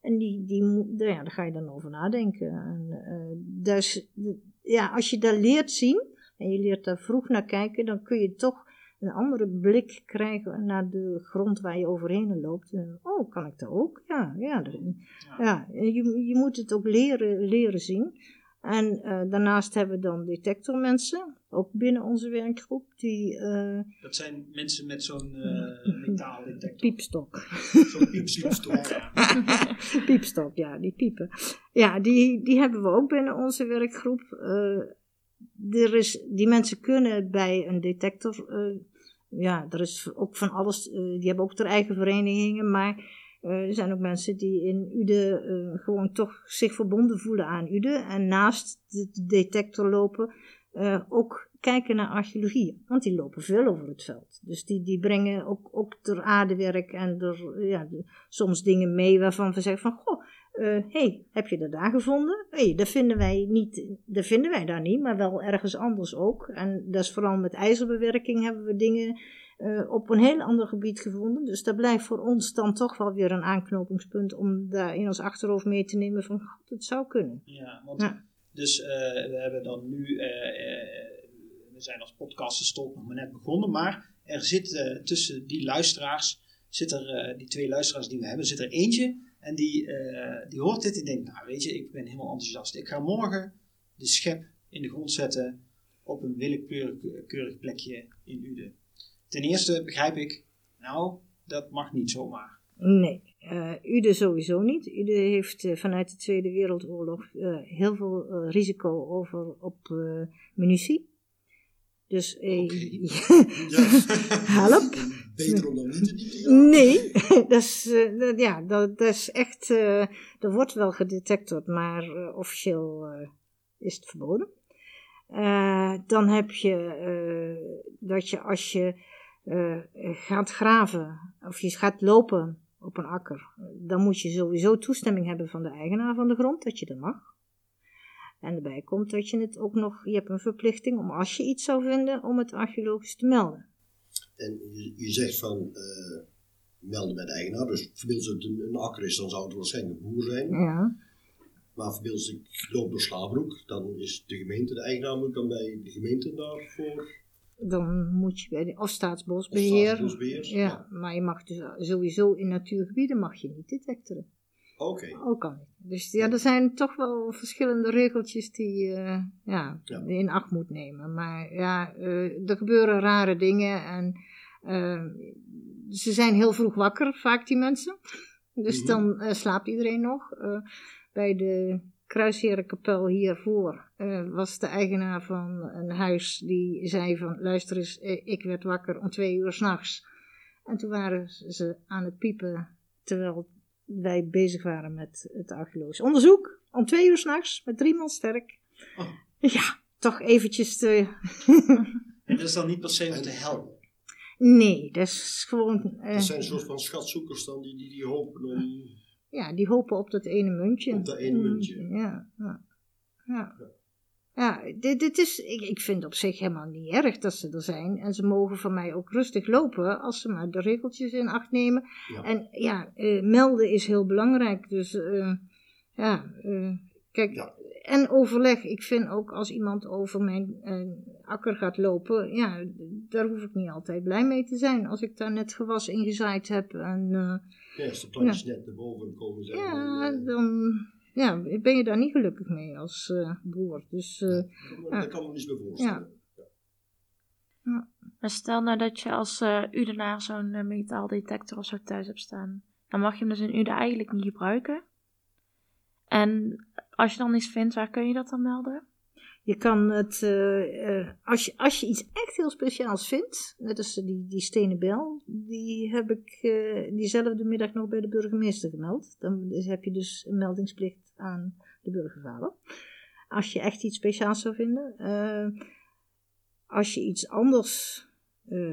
En die, die, nou ja, daar ga je dan over nadenken. En, eh, dus, ja, als je daar leert zien, en je leert daar vroeg naar kijken, dan kun je toch een andere blik krijgen naar de grond waar je overheen loopt. En, oh, kan ik dat ook? Ja, ja. ja. je, je moet het ook leren, leren zien. En eh, daarnaast hebben we dan detectormensen, ook binnen onze werkgroep, die eh, Dat zijn mensen met zo'n eh metaaldetector. piepstok. Zo'n piepstok. Ja. piepstok, ja, die piepen. Ja, die, die hebben we ook binnen onze werkgroep. Er is, die mensen kunnen bij een detector, ja, er is ook van alles, die hebben ook hun eigen verenigingen, maar er zijn ook mensen die in UDE eh, gewoon toch zich verbonden voelen aan UDE en naast de detector lopen eh, ook kijken naar archeologie, want die lopen veel over het veld. Dus die, die brengen ook, ook ter aardewerk en er, ja, soms dingen mee waarvan we zeggen van, goh, hé, hey, heb je dat daar gevonden? Hey, dat vinden wij niet, dat vinden wij daar niet, maar wel ergens anders ook. En dat is vooral met ijzerbewerking hebben we dingen eh, op een heel ander gebied gevonden. Dus dat blijft voor ons dan toch wel weer een aanknopingspunt om daar in ons achterhoofd mee te nemen van, god, het zou kunnen. Ja, want Ja. dus eh, we hebben dan nu, eh, we zijn als podcastenstolp nog maar net begonnen, maar er zit tussen die luisteraars, zit er, die twee luisteraars die we hebben, zit er eentje en die, die hoort dit en denkt, nou weet je, ik ben helemaal enthousiast. Ik ga morgen de schep in de grond zetten op een willekeurig keurig plekje in Uden. Ten eerste begrijp ik, nou, dat mag niet zomaar. Nee, eh UDE sowieso niet. UDE heeft eh, vanuit de Tweede Wereldoorlog eh, heel veel risico over op munitie. Dus ja, help. Beter om dan niet te. Nee, dat is, dat- ja, dat, dat is echt. er wordt wel gedetectord, maar officieel is het verboden. Dan heb je dat je als je eh, gaat graven of je gaat lopen op een akker, dan moet je sowieso toestemming hebben van de eigenaar van de grond dat je dat mag. En erbij komt dat je het ook nog, je hebt een verplichting om als je iets zou vinden, om het archeologisch te melden. En je, je zegt van eh, melden bij de eigenaar. Dus verbeeld het een, een akker is, dan zou het waarschijnlijk een boer zijn. Ja. Maar verbeeld ik loop door Slaabroek, dan is de gemeente de eigenaar, moet dan bij de gemeente daarvoor. Dan moet je bij de, of Of staatsbosbeheer. Staatsbosbeheer, Ja, ja. maar je mag dus sowieso in natuurgebieden mag je niet detecteren. Oké. Ook al niet. Dus ja, er zijn toch wel verschillende regeltjes die je ja, Ja. in acht moet nemen. Maar ja, eh, er gebeuren rare dingen en eh, ze zijn heel vroeg wakker, vaak die mensen. Dus Mhm. dan slaapt iedereen nog. Bij de Kruisherenkapel hiervoor eh, was de eigenaar van een huis die zei van luister eens, eh, ik werd wakker om twee uur s'nachts. En toen waren ze aan het piepen terwijl wij bezig waren met het archeologisch onderzoek. Om twee uur s'nachts, met drie man sterk. Oh. Ja, toch eventjes te... En dat is dan niet per se om te helpen. nee, dat is gewoon... eh, Dat zijn een soort van schatzoekers dan die, die, die hopen om... Ja, die hopen op dat ene muntje. Op dat ene muntje. Ja, ja. Ja, ja dit, dit is, ik, ik vind op zich helemaal niet erg dat ze er zijn. En ze mogen van mij ook rustig lopen als ze maar de regeltjes in acht nemen. Ja. En ja, eh, melden is heel belangrijk. Dus eh, ja, eh, kijk, Ja. en overleg. Ik vind ook als iemand over mijn akker gaat lopen, ja, daar hoef ik niet altijd blij mee te zijn. Als ik daar net gewas in gezaaid heb en... Ja, plantjes net naar boven komen ja, dan, eh, dan ja, ben je daar niet gelukkig mee als eh, boer. Dus eh, dat- dat kan me niet meer voorstellen. Maar stel nou dat je als eh Udenaar zo'n metaaldetector of zo thuis hebt staan. Dan mag je hem dus in Uden eigenlijk niet gebruiken. En als je dan iets vindt, waar kun je dat dan melden? Je kan het, eh, eh, als, je, als je iets echt heel speciaals vindt, net als die, die stenen bel, die heb ik eh, diezelfde middag nog bij de burgemeester gemeld. Dan heb je dus een meldingsplicht aan de burgervader. Als je echt iets speciaals zou vinden. Als je iets anders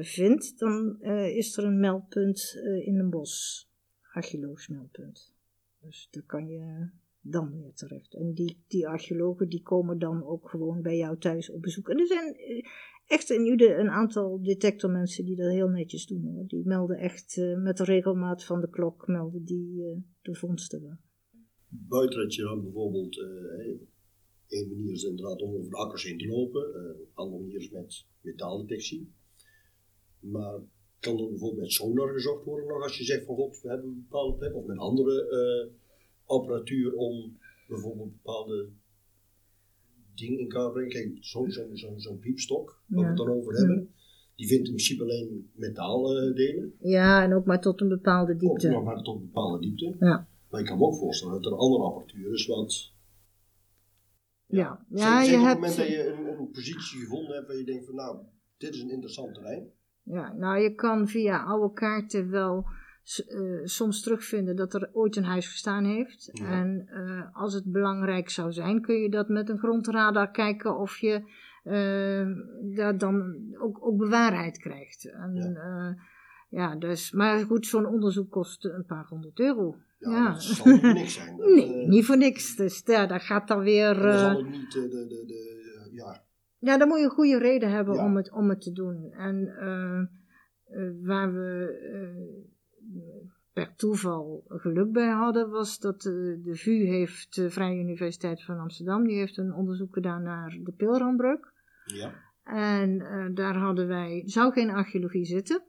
vindt, dan is er een meldpunt in een bos. Archeologisch meldpunt. Dus daar kan je dan weer terecht. En die, die archeologen die komen dan ook gewoon bij jou thuis op bezoek. En er zijn eh, echt een aantal detectormensen die dat heel netjes doen. Hoor. Die melden echt eh, met de regelmaat van de klok melden die eh, de vondsten. wel. Buiten je bijvoorbeeld, eh één manier is inderdaad om over de akkers heen te lopen, een andere manier is met metaaldetectie. Maar kan er bijvoorbeeld met sonar gezocht worden nog als je zegt van god, we hebben een bepaalde plek, of met andere apparatuur om bijvoorbeeld bepaalde dingen in kaart te brengen. Kijk, zo'n zo, zo, piepstok, waar we het dan over hebben, die vindt in principe alleen metaaldelen, Ja, en ook maar tot een bepaalde ook diepte. nog maar tot een bepaalde diepte. Ja. Maar ik kan me ook voorstellen dat er andere apparatuur is, want Ja, ja je op het hebt. moment dat je een, een positie gevonden hebt waar je denkt van nou, dit is een interessant terrein. Ja, nou, je kan via oude kaarten wel eh, soms terugvinden dat er ooit een huis gestaan heeft. Ja. En eh, als het belangrijk zou zijn, kun je dat met een grondradar kijken of je eh, daar dan ook, ook bewaarheid krijgt. En, ja. ja, dus, maar goed, zo'n onderzoek kost een paar honderd euro. Ja, Ja. dat zal niet voor niks zijn. Dat, Nee, niet voor niks. Dus ja, dat gaat dan weer. eh, zal ook niet de, de, de, ja, Ja, dan moet je een goede reden hebben om, het, om het te doen. En waar we per toeval geluk bij hadden, was dat eh, de VU heeft, de Vrije Universiteit van Amsterdam, die heeft een onderzoek gedaan naar de pilrambreuk. ja, En eh, daar hadden wij, zou geen archeologie zitten.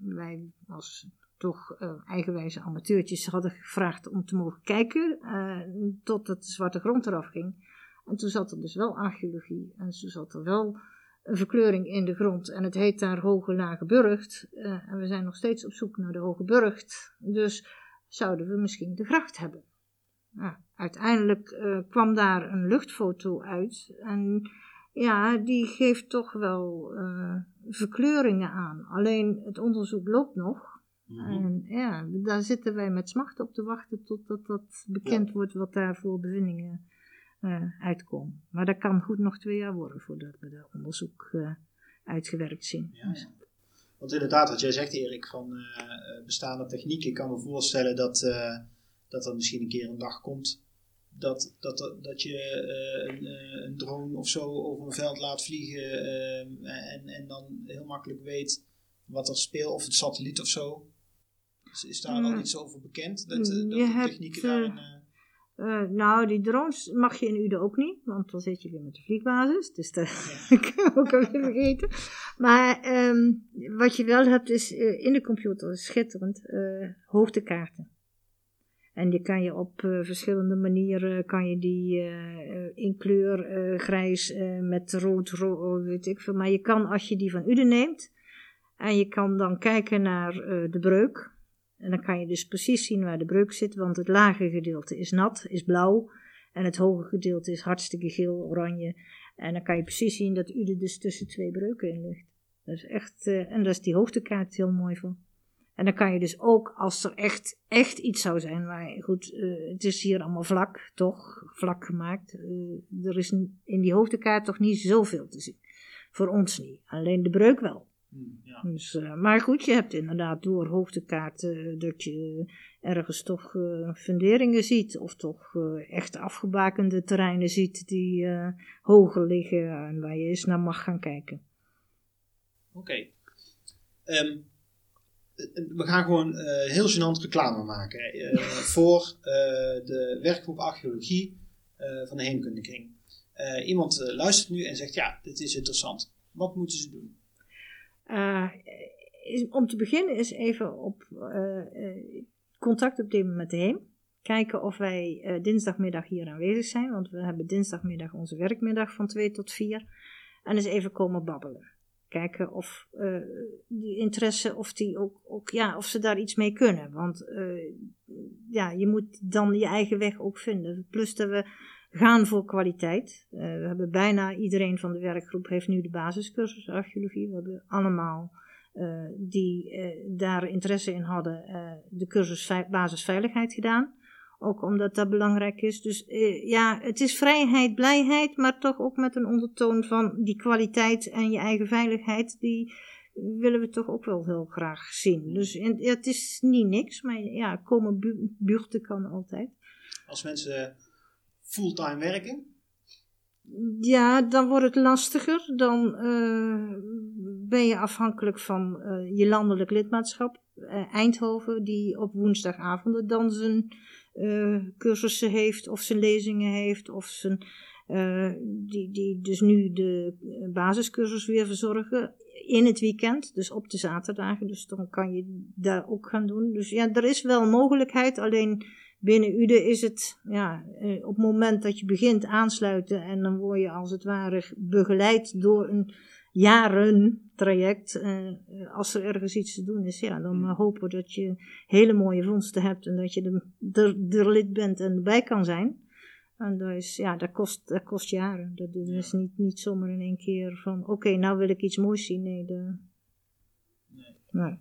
Wij als toch eh, eigenwijze amateurtjes hadden gevraagd om te mogen kijken eh, totdat de zwarte grond eraf ging. En toen zat er dus wel archeologie en toen zat er wel een verkleuring in de grond. En het heet daar Hoge Lage Burgt. Eh, en we zijn nog steeds op zoek naar de Hoge Burgt. Dus zouden we misschien de gracht hebben. Nou, uiteindelijk eh, kwam daar een luchtfoto uit. En ja, die geeft toch wel eh, verkleuringen aan. Alleen het onderzoek loopt nog. Mhm. En ja, daar zitten wij met smacht op te wachten totdat dat bekend wordt wat daar voor bevindingen uitkomen. Maar dat kan goed nog twee jaar worden voordat we dat onderzoek eh, uitgewerkt zien. Ja, ja. Want inderdaad, wat jij zegt Erik, van eh, bestaande techniek. Ik kan me voorstellen dat, dat er misschien een keer een dag komt dat, dat, dat je een, een drone of zo over een veld laat vliegen en, en dan heel makkelijk weet wat er speelt, of het satelliet of zo. Is, is daar al Mm. iets over bekend? Dat, Mm, dat de hebt, technieken eh, daarin... eh, nou, die drones mag je in Uden ook niet, want dan zit je weer met de vliegbasis. Dus dat kan ik ook alweer vergeten. Maar ehm, wat je wel hebt is eh, in de computer, schitterend, eh, hoogtekaarten. En die kan je op verschillende manieren, kan je die in kleur, grijs, met rood, ro- weet ik veel. Maar je kan, als je die van Uden neemt, en je kan dan kijken naar de breuk. En dan kan je dus precies zien waar de breuk zit, want het lage gedeelte is nat, is blauw. En het hoge gedeelte is hartstikke geel, oranje. En dan kan je precies zien dat Ude dus tussen twee breuken in ligt. Dat is echt, eh, en daar is die hoogtekaart heel mooi van. En dan kan je dus ook, als er echt, echt iets zou zijn, maar goed, eh, het is hier allemaal vlak, toch? Vlak gemaakt. Eh, er is in die hoogtekaart toch niet zoveel te zien. Voor ons niet. Alleen de breuk wel. Ja. Dus, eh, maar goed, je hebt inderdaad door hoogtekaarten dat je ergens toch eh, funderingen ziet. Of toch eh, echt afgebakende terreinen ziet die eh, hoger liggen en waar je eens naar mag gaan kijken. Oké. Ehm, eh, we gaan gewoon eh, heel gênant reclame maken eh, voor eh, de werkgroep archeologie eh, van de Heemkundekring. Eh, iemand eh, luistert nu en zegt, ja, dit is interessant. Wat moeten ze doen? Eh, om te beginnen is even op eh, eh, contact opnemen met de HEEM. Kijken of wij dinsdagmiddag hier aanwezig zijn, want we hebben dinsdagmiddag onze werkmiddag van 2 tot 4. En eens even komen babbelen. Kijken of die interesse, of, die ook, ook, ja, of ze daar iets mee kunnen. Want ja, je moet dan je eigen weg ook vinden. Plus dat we gaan voor kwaliteit. Eh, we hebben bijna iedereen van de werkgroep heeft nu de basiscursus archeologie. We hebben allemaal eh, die eh, daar interesse in hadden de cursus vei- basisveiligheid gedaan. Ook omdat dat belangrijk is. Dus ja, het is vrijheid, blijheid, maar toch ook met een ondertoon van die kwaliteit en je eigen veiligheid. Die willen we toch ook wel heel graag zien. Dus het is niet niks, maar ja, komen bu buurten kan altijd. als mensen fulltime werken? Ja, dan wordt het lastiger. Dan eh, ben je afhankelijk van eh, je landelijk lidmaatschap. Eh, Eindhoven, die op woensdagavonden dan zijn cursussen heeft, of zijn lezingen heeft, of zijn, die, die dus nu de basiscursus weer verzorgen. In het weekend, dus op de zaterdagen. Dus dan kan je daar ook gaan doen. Dus ja, er is wel mogelijkheid. Alleen binnen UDE is het, ja, eh, op het moment dat je begint aansluiten en dan word je als het ware begeleid door een jaren traject. eh, als er ergens iets te doen is, ja, dan maar hopen dat je hele mooie vondsten hebt en dat je er, er, er lid bent en erbij kan zijn. En dat, is, ja, dat, kost, dat kost jaren. Dat, dat is niet, niet zomaar in één keer van: oké, nou wil ik iets moois zien. Nee, de, Nee. nee.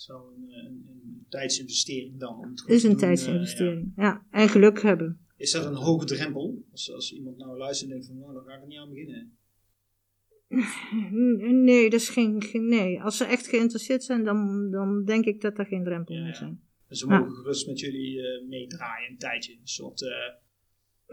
Zo een, een, een tijdsinvestering dan. Om het is een doen, eh, tijdsinvestering. ja. en geluk hebben. Is dat een hoge drempel? Als, als iemand nou luistert en denkt van, nou, daar ga ik niet aan beginnen. Nee, dat is geen, geen- nee. Als ze echt geïnteresseerd zijn, dan, dan denk ik dat er geen drempel Ja, zijn. Dus ze Ja. mogen gerust met jullie eh, meedraaien een tijdje. Een soort eh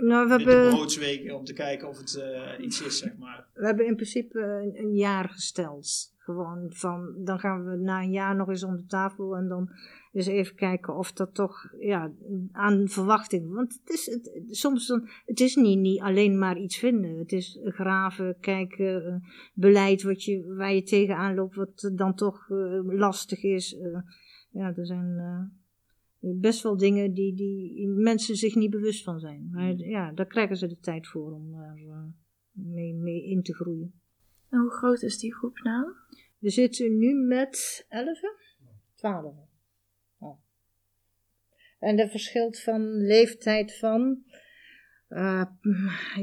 Nou, we hebben, broodsweken om te kijken of het eh, iets is, zeg maar. we hebben in principe een, een jaar gesteld. Gewoon van, dan gaan we na een jaar nog eens om de tafel en dan eens even kijken of dat toch ja, aan verwachting. Want het is, het, soms dan, het is niet, niet alleen maar iets vinden. Het is graven, kijken, eh, beleid wat je, waar je tegenaan loopt, wat dan toch eh, lastig is. eh. ja, er zijn best wel dingen die, die mensen zich niet bewust van zijn. Maar ja, daar krijgen ze de tijd voor om daar mee, mee in te groeien. En hoe groot is die groep nou? We zitten nu met 11, 12. Oh. En dat verschilt van leeftijd van. eh,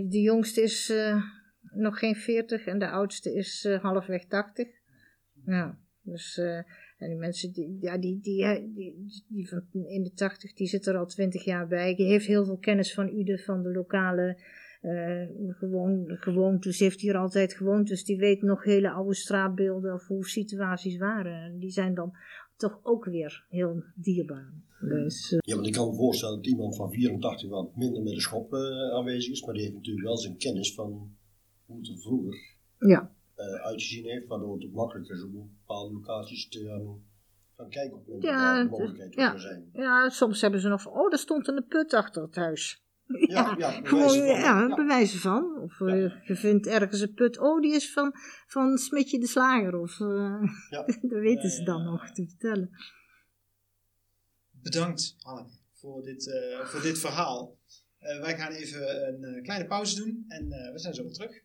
de jongste is eh, nog geen 40 en de oudste is eh, halfweg 80. Ja, dus. en die mensen die, ja, die, die, die, die van in de 80, die zit er al 20 jaar bij. Die heeft heel veel kennis van UDE, van de lokale eh gewoon, gewoontes. Heeft hier altijd gewoond, dus die weet nog hele oude straatbeelden of hoe situaties waren. En die zijn dan toch ook weer heel dierbaar. Dus, eh, Ja, want ik kan me voorstellen dat iemand van 84 wat minder met de schop eh, aanwezig is, maar die heeft natuurlijk wel zijn kennis van hoe het er vroeger ja. eh, uitgezien heeft, waardoor het ook makkelijker is om op bepaalde locaties te gaan, gaan kijken of er Ja, mogelijkheid ja. zijn. ja, soms hebben ze nog van, oh, er stond een put achter het huis. Ja, gewoon, van, ja, ja. bewijzen van. Of eh, je vindt ergens een put, oh, die is van, van Smitje de Slager. Of, Ja. dat weten ze dan nog te vertellen. Bedankt, Hanneke, voor dit, eh, voor dit verhaal. Wij gaan even een kleine pauze doen en we zijn zo weer terug.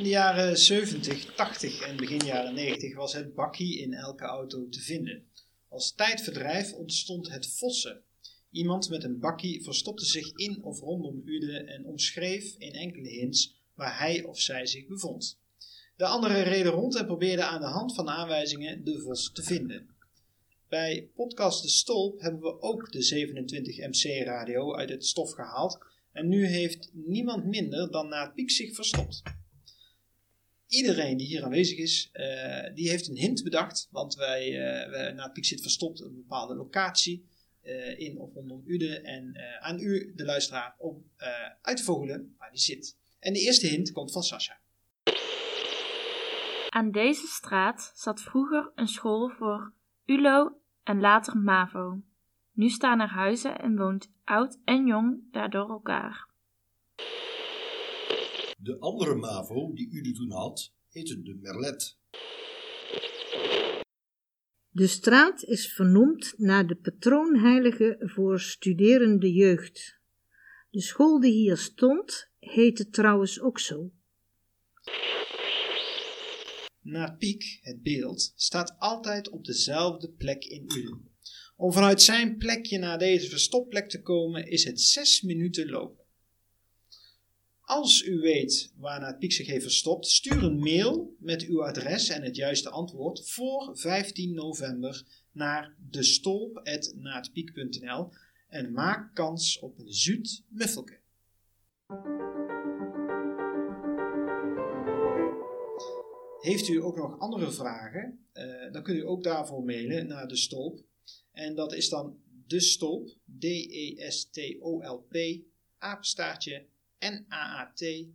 In de jaren 70, 80 en begin jaren 90 was het bakkie in elke auto te vinden. Als tijdverdrijf ontstond het Vossen. Iemand met een bakkie verstopte zich in of rondom Ude en omschreef in enkele hints waar hij of zij zich bevond. De anderen reden rond en probeerden aan de hand van aanwijzingen de vos te vinden. Bij podcast De Stolp hebben we ook de 27 MC radio uit het stof gehaald en nu heeft niemand minder dan Naat Piek zich verstopt. Iedereen die hier aanwezig is, eh, die heeft een hint bedacht, want wij, eh we, Naat Piek zit verstopt op een bepaalde locatie eh, in of rondom Ude en aan u, de luisteraar, om uit te vogelen waar die zit. En de eerste hint komt van Sascha. Aan deze straat zat vroeger een school voor ULO en later MAVO. Nu staan er huizen en woont oud en jong daar door elkaar. De andere MAVO die u er toen had, heette de Merlet. De straat is vernoemd naar de patroonheilige voor studerende jeugd. De school die hier stond, heette trouwens ook zo. Naat Piek, het beeld, staat altijd op dezelfde plek in Uden. Om vanuit zijn plekje naar deze verstopplek te komen is het 6 minuten lopen. Als u weet waar Naat Piek zich heeft stuur een mail met uw adres en het juiste antwoord voor 15 november naar destolp.naatpiek.nl en maak kans op een zoet muffelke. Heeft u ook nog andere vragen, uh, dan kunt u ook daarvoor mailen naar de stolp. En dat is dan de stolp, D-E-S-T-O-L-P, apenstaartje N-A-A-T-P-I-E-K.nl.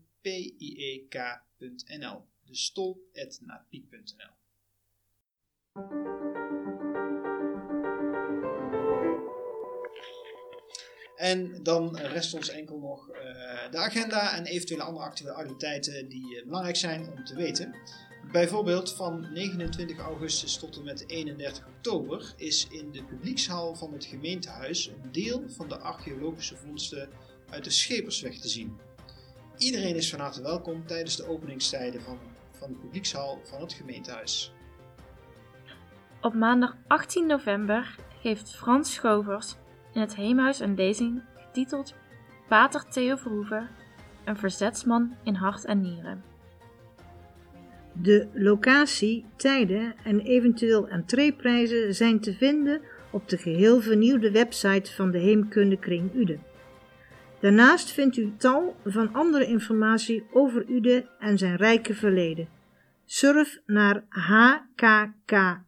De stolp.napiek.nl. En dan rest ons enkel nog uh, de agenda en eventuele andere actualiteiten die uh, belangrijk zijn om te weten. Bijvoorbeeld van 29 augustus tot en met 31 oktober is in de publiekshal van het gemeentehuis een deel van de archeologische vondsten uit de Schepersweg te zien. Iedereen is van harte welkom tijdens de openingstijden van, van de publiekshal van het gemeentehuis. Op maandag 18 november geeft Frans Schovers in het Heemhuis een lezing getiteld Pater Theo Verhoeven, een verzetsman in hart en nieren. De locatie, tijden en eventueel entreeprijzen zijn te vinden op de geheel vernieuwde website van de Heemkundekring Ude. Daarnaast vindt u tal van andere informatie over Ude en zijn rijke verleden. Surf naar hkku.nl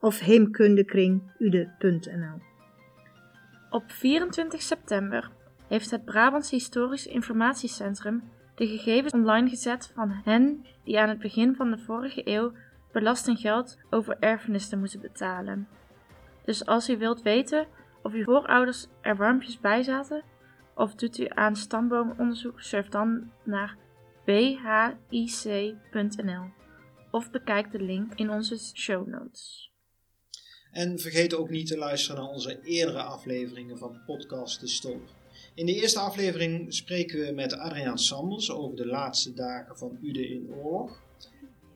of heemkundekringude.nl. Op 24 september heeft het Brabants Historisch Informatiecentrum de gegevens online gezet van hen die aan het begin van de vorige eeuw belastinggeld over erfenissen moeten betalen. Dus als u wilt weten of uw voorouders er warmpjes bij zaten, of doet u aan stamboomonderzoek, surf dan naar bhic.nl of bekijk de link in onze show notes. En vergeet ook niet te luisteren naar onze eerdere afleveringen van Podcast De Stolp. In de eerste aflevering spreken we met Adriaan Sanders over de laatste dagen van Ude in oorlog.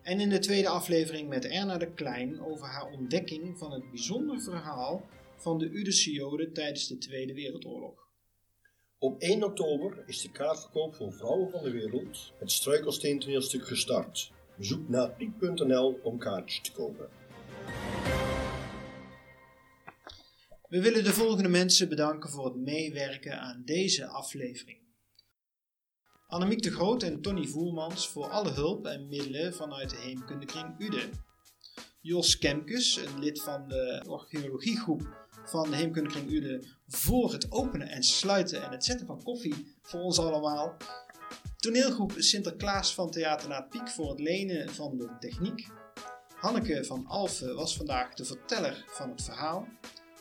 En in de tweede aflevering met Erna de Klein over haar ontdekking van het bijzonder verhaal van de Udese Joden tijdens de Tweede Wereldoorlog. Op 1 oktober is de kaartverkoop voor Vrouwen van de Wereld, het struikelsteen toneelstuk gestart. Bezoek naar piek.nl om kaartjes te kopen. We willen de volgende mensen bedanken voor het meewerken aan deze aflevering. Annemiek de Groot en Tony Voermans voor alle hulp en middelen vanuit de Heemkundekring Uden. Jos Kemkes, een lid van de archeologiegroep van de Heemkundekring Uden, voor het openen en sluiten en het zetten van koffie voor ons allemaal. Toneelgroep Sinterklaas van Theater Na Piek voor het lenen van de techniek. Hanneke van Alphen was vandaag de verteller van het verhaal.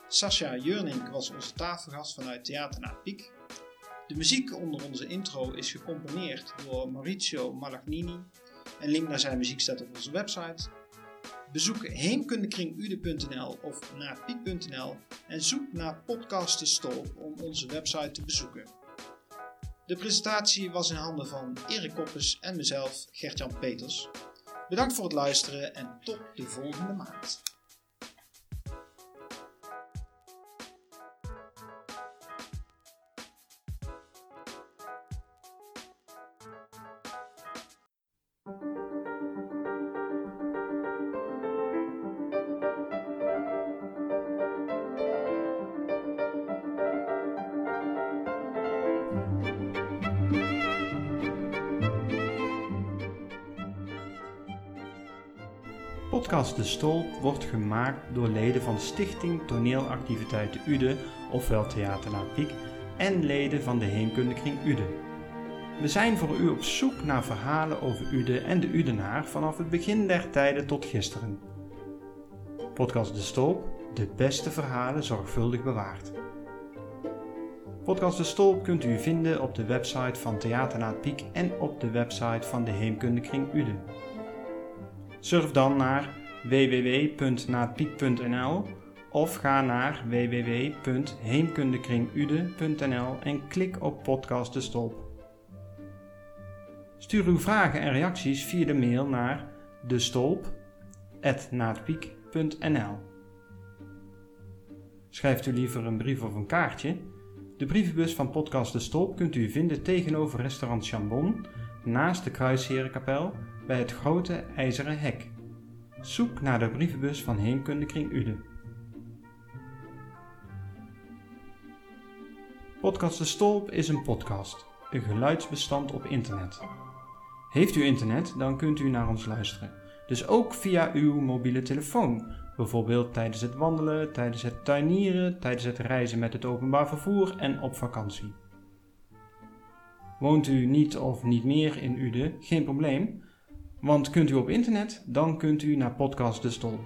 Sascha Jurnink was onze tafelgast vanuit Theater Na Piek. De muziek onder onze intro is gecomponeerd door Maurizio Malagnini. Een link naar zijn muziek staat op onze website. Bezoek heemkundekringude.nl of naarpiek.nl en zoek naar Podcast om onze website te bezoeken. De presentatie was in handen van Erik Koppes en mezelf, Gert-Jan Peters. Bedankt voor het luisteren en tot de volgende maand. Podcast De Stolp wordt gemaakt door leden van Stichting Toneelactiviteiten Ude, ofwel Theater Piek, en leden van de Heemkundekring Ude. We zijn voor u op zoek naar verhalen over Ude en de Udenaar vanaf het begin der tijden tot gisteren. Podcast De Stolp, de beste verhalen zorgvuldig bewaard. Podcast De Stolp kunt u vinden op de website van Theater Piek en op de website van de Heemkundekring Ude. Surf dan naar www.naatpiek.nl of ga naar www.heemkundekringude.nl en klik op podcast de stolp. Stuur uw vragen en reacties via de mail naar de stolp@naatpiek.nl. Schrijft u liever een brief of een kaartje? De brievenbus van Podcast De Stolp kunt u vinden tegenover restaurant Chambon, naast de Kruisherenkapel, bij het grote ijzeren hek. Zoek naar de brievenbus van Heemkundekring Uden. Podcast De Stolp is een podcast, een geluidsbestand op internet. Heeft u internet, dan kunt u naar ons luisteren. Dus ook via uw mobiele telefoon, bijvoorbeeld tijdens het wandelen, tijdens het tuinieren, tijdens het reizen met het openbaar vervoer en op vakantie. Woont u niet of niet meer in Uden? Geen probleem. Want kunt u op internet, dan kunt u naar Podcast De Stolp.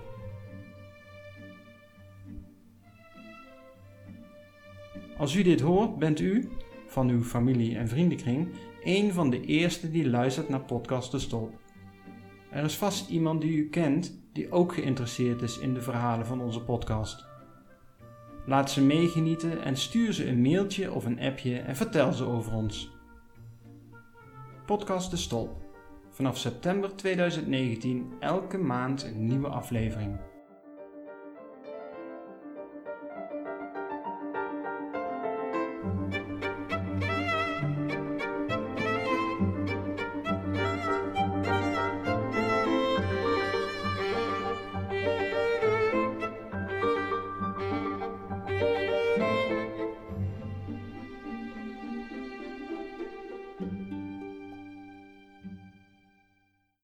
Als u dit hoort, bent u, van uw familie en vriendenkring, een van de eerste die luistert naar Podcast De Stolp. Er is vast iemand die u kent die ook geïnteresseerd is in de verhalen van onze podcast. Laat ze meegenieten en stuur ze een mailtje of een appje en vertel ze over ons. Podcast De Stolp. Vanaf september 2019 elke maand een nieuwe aflevering.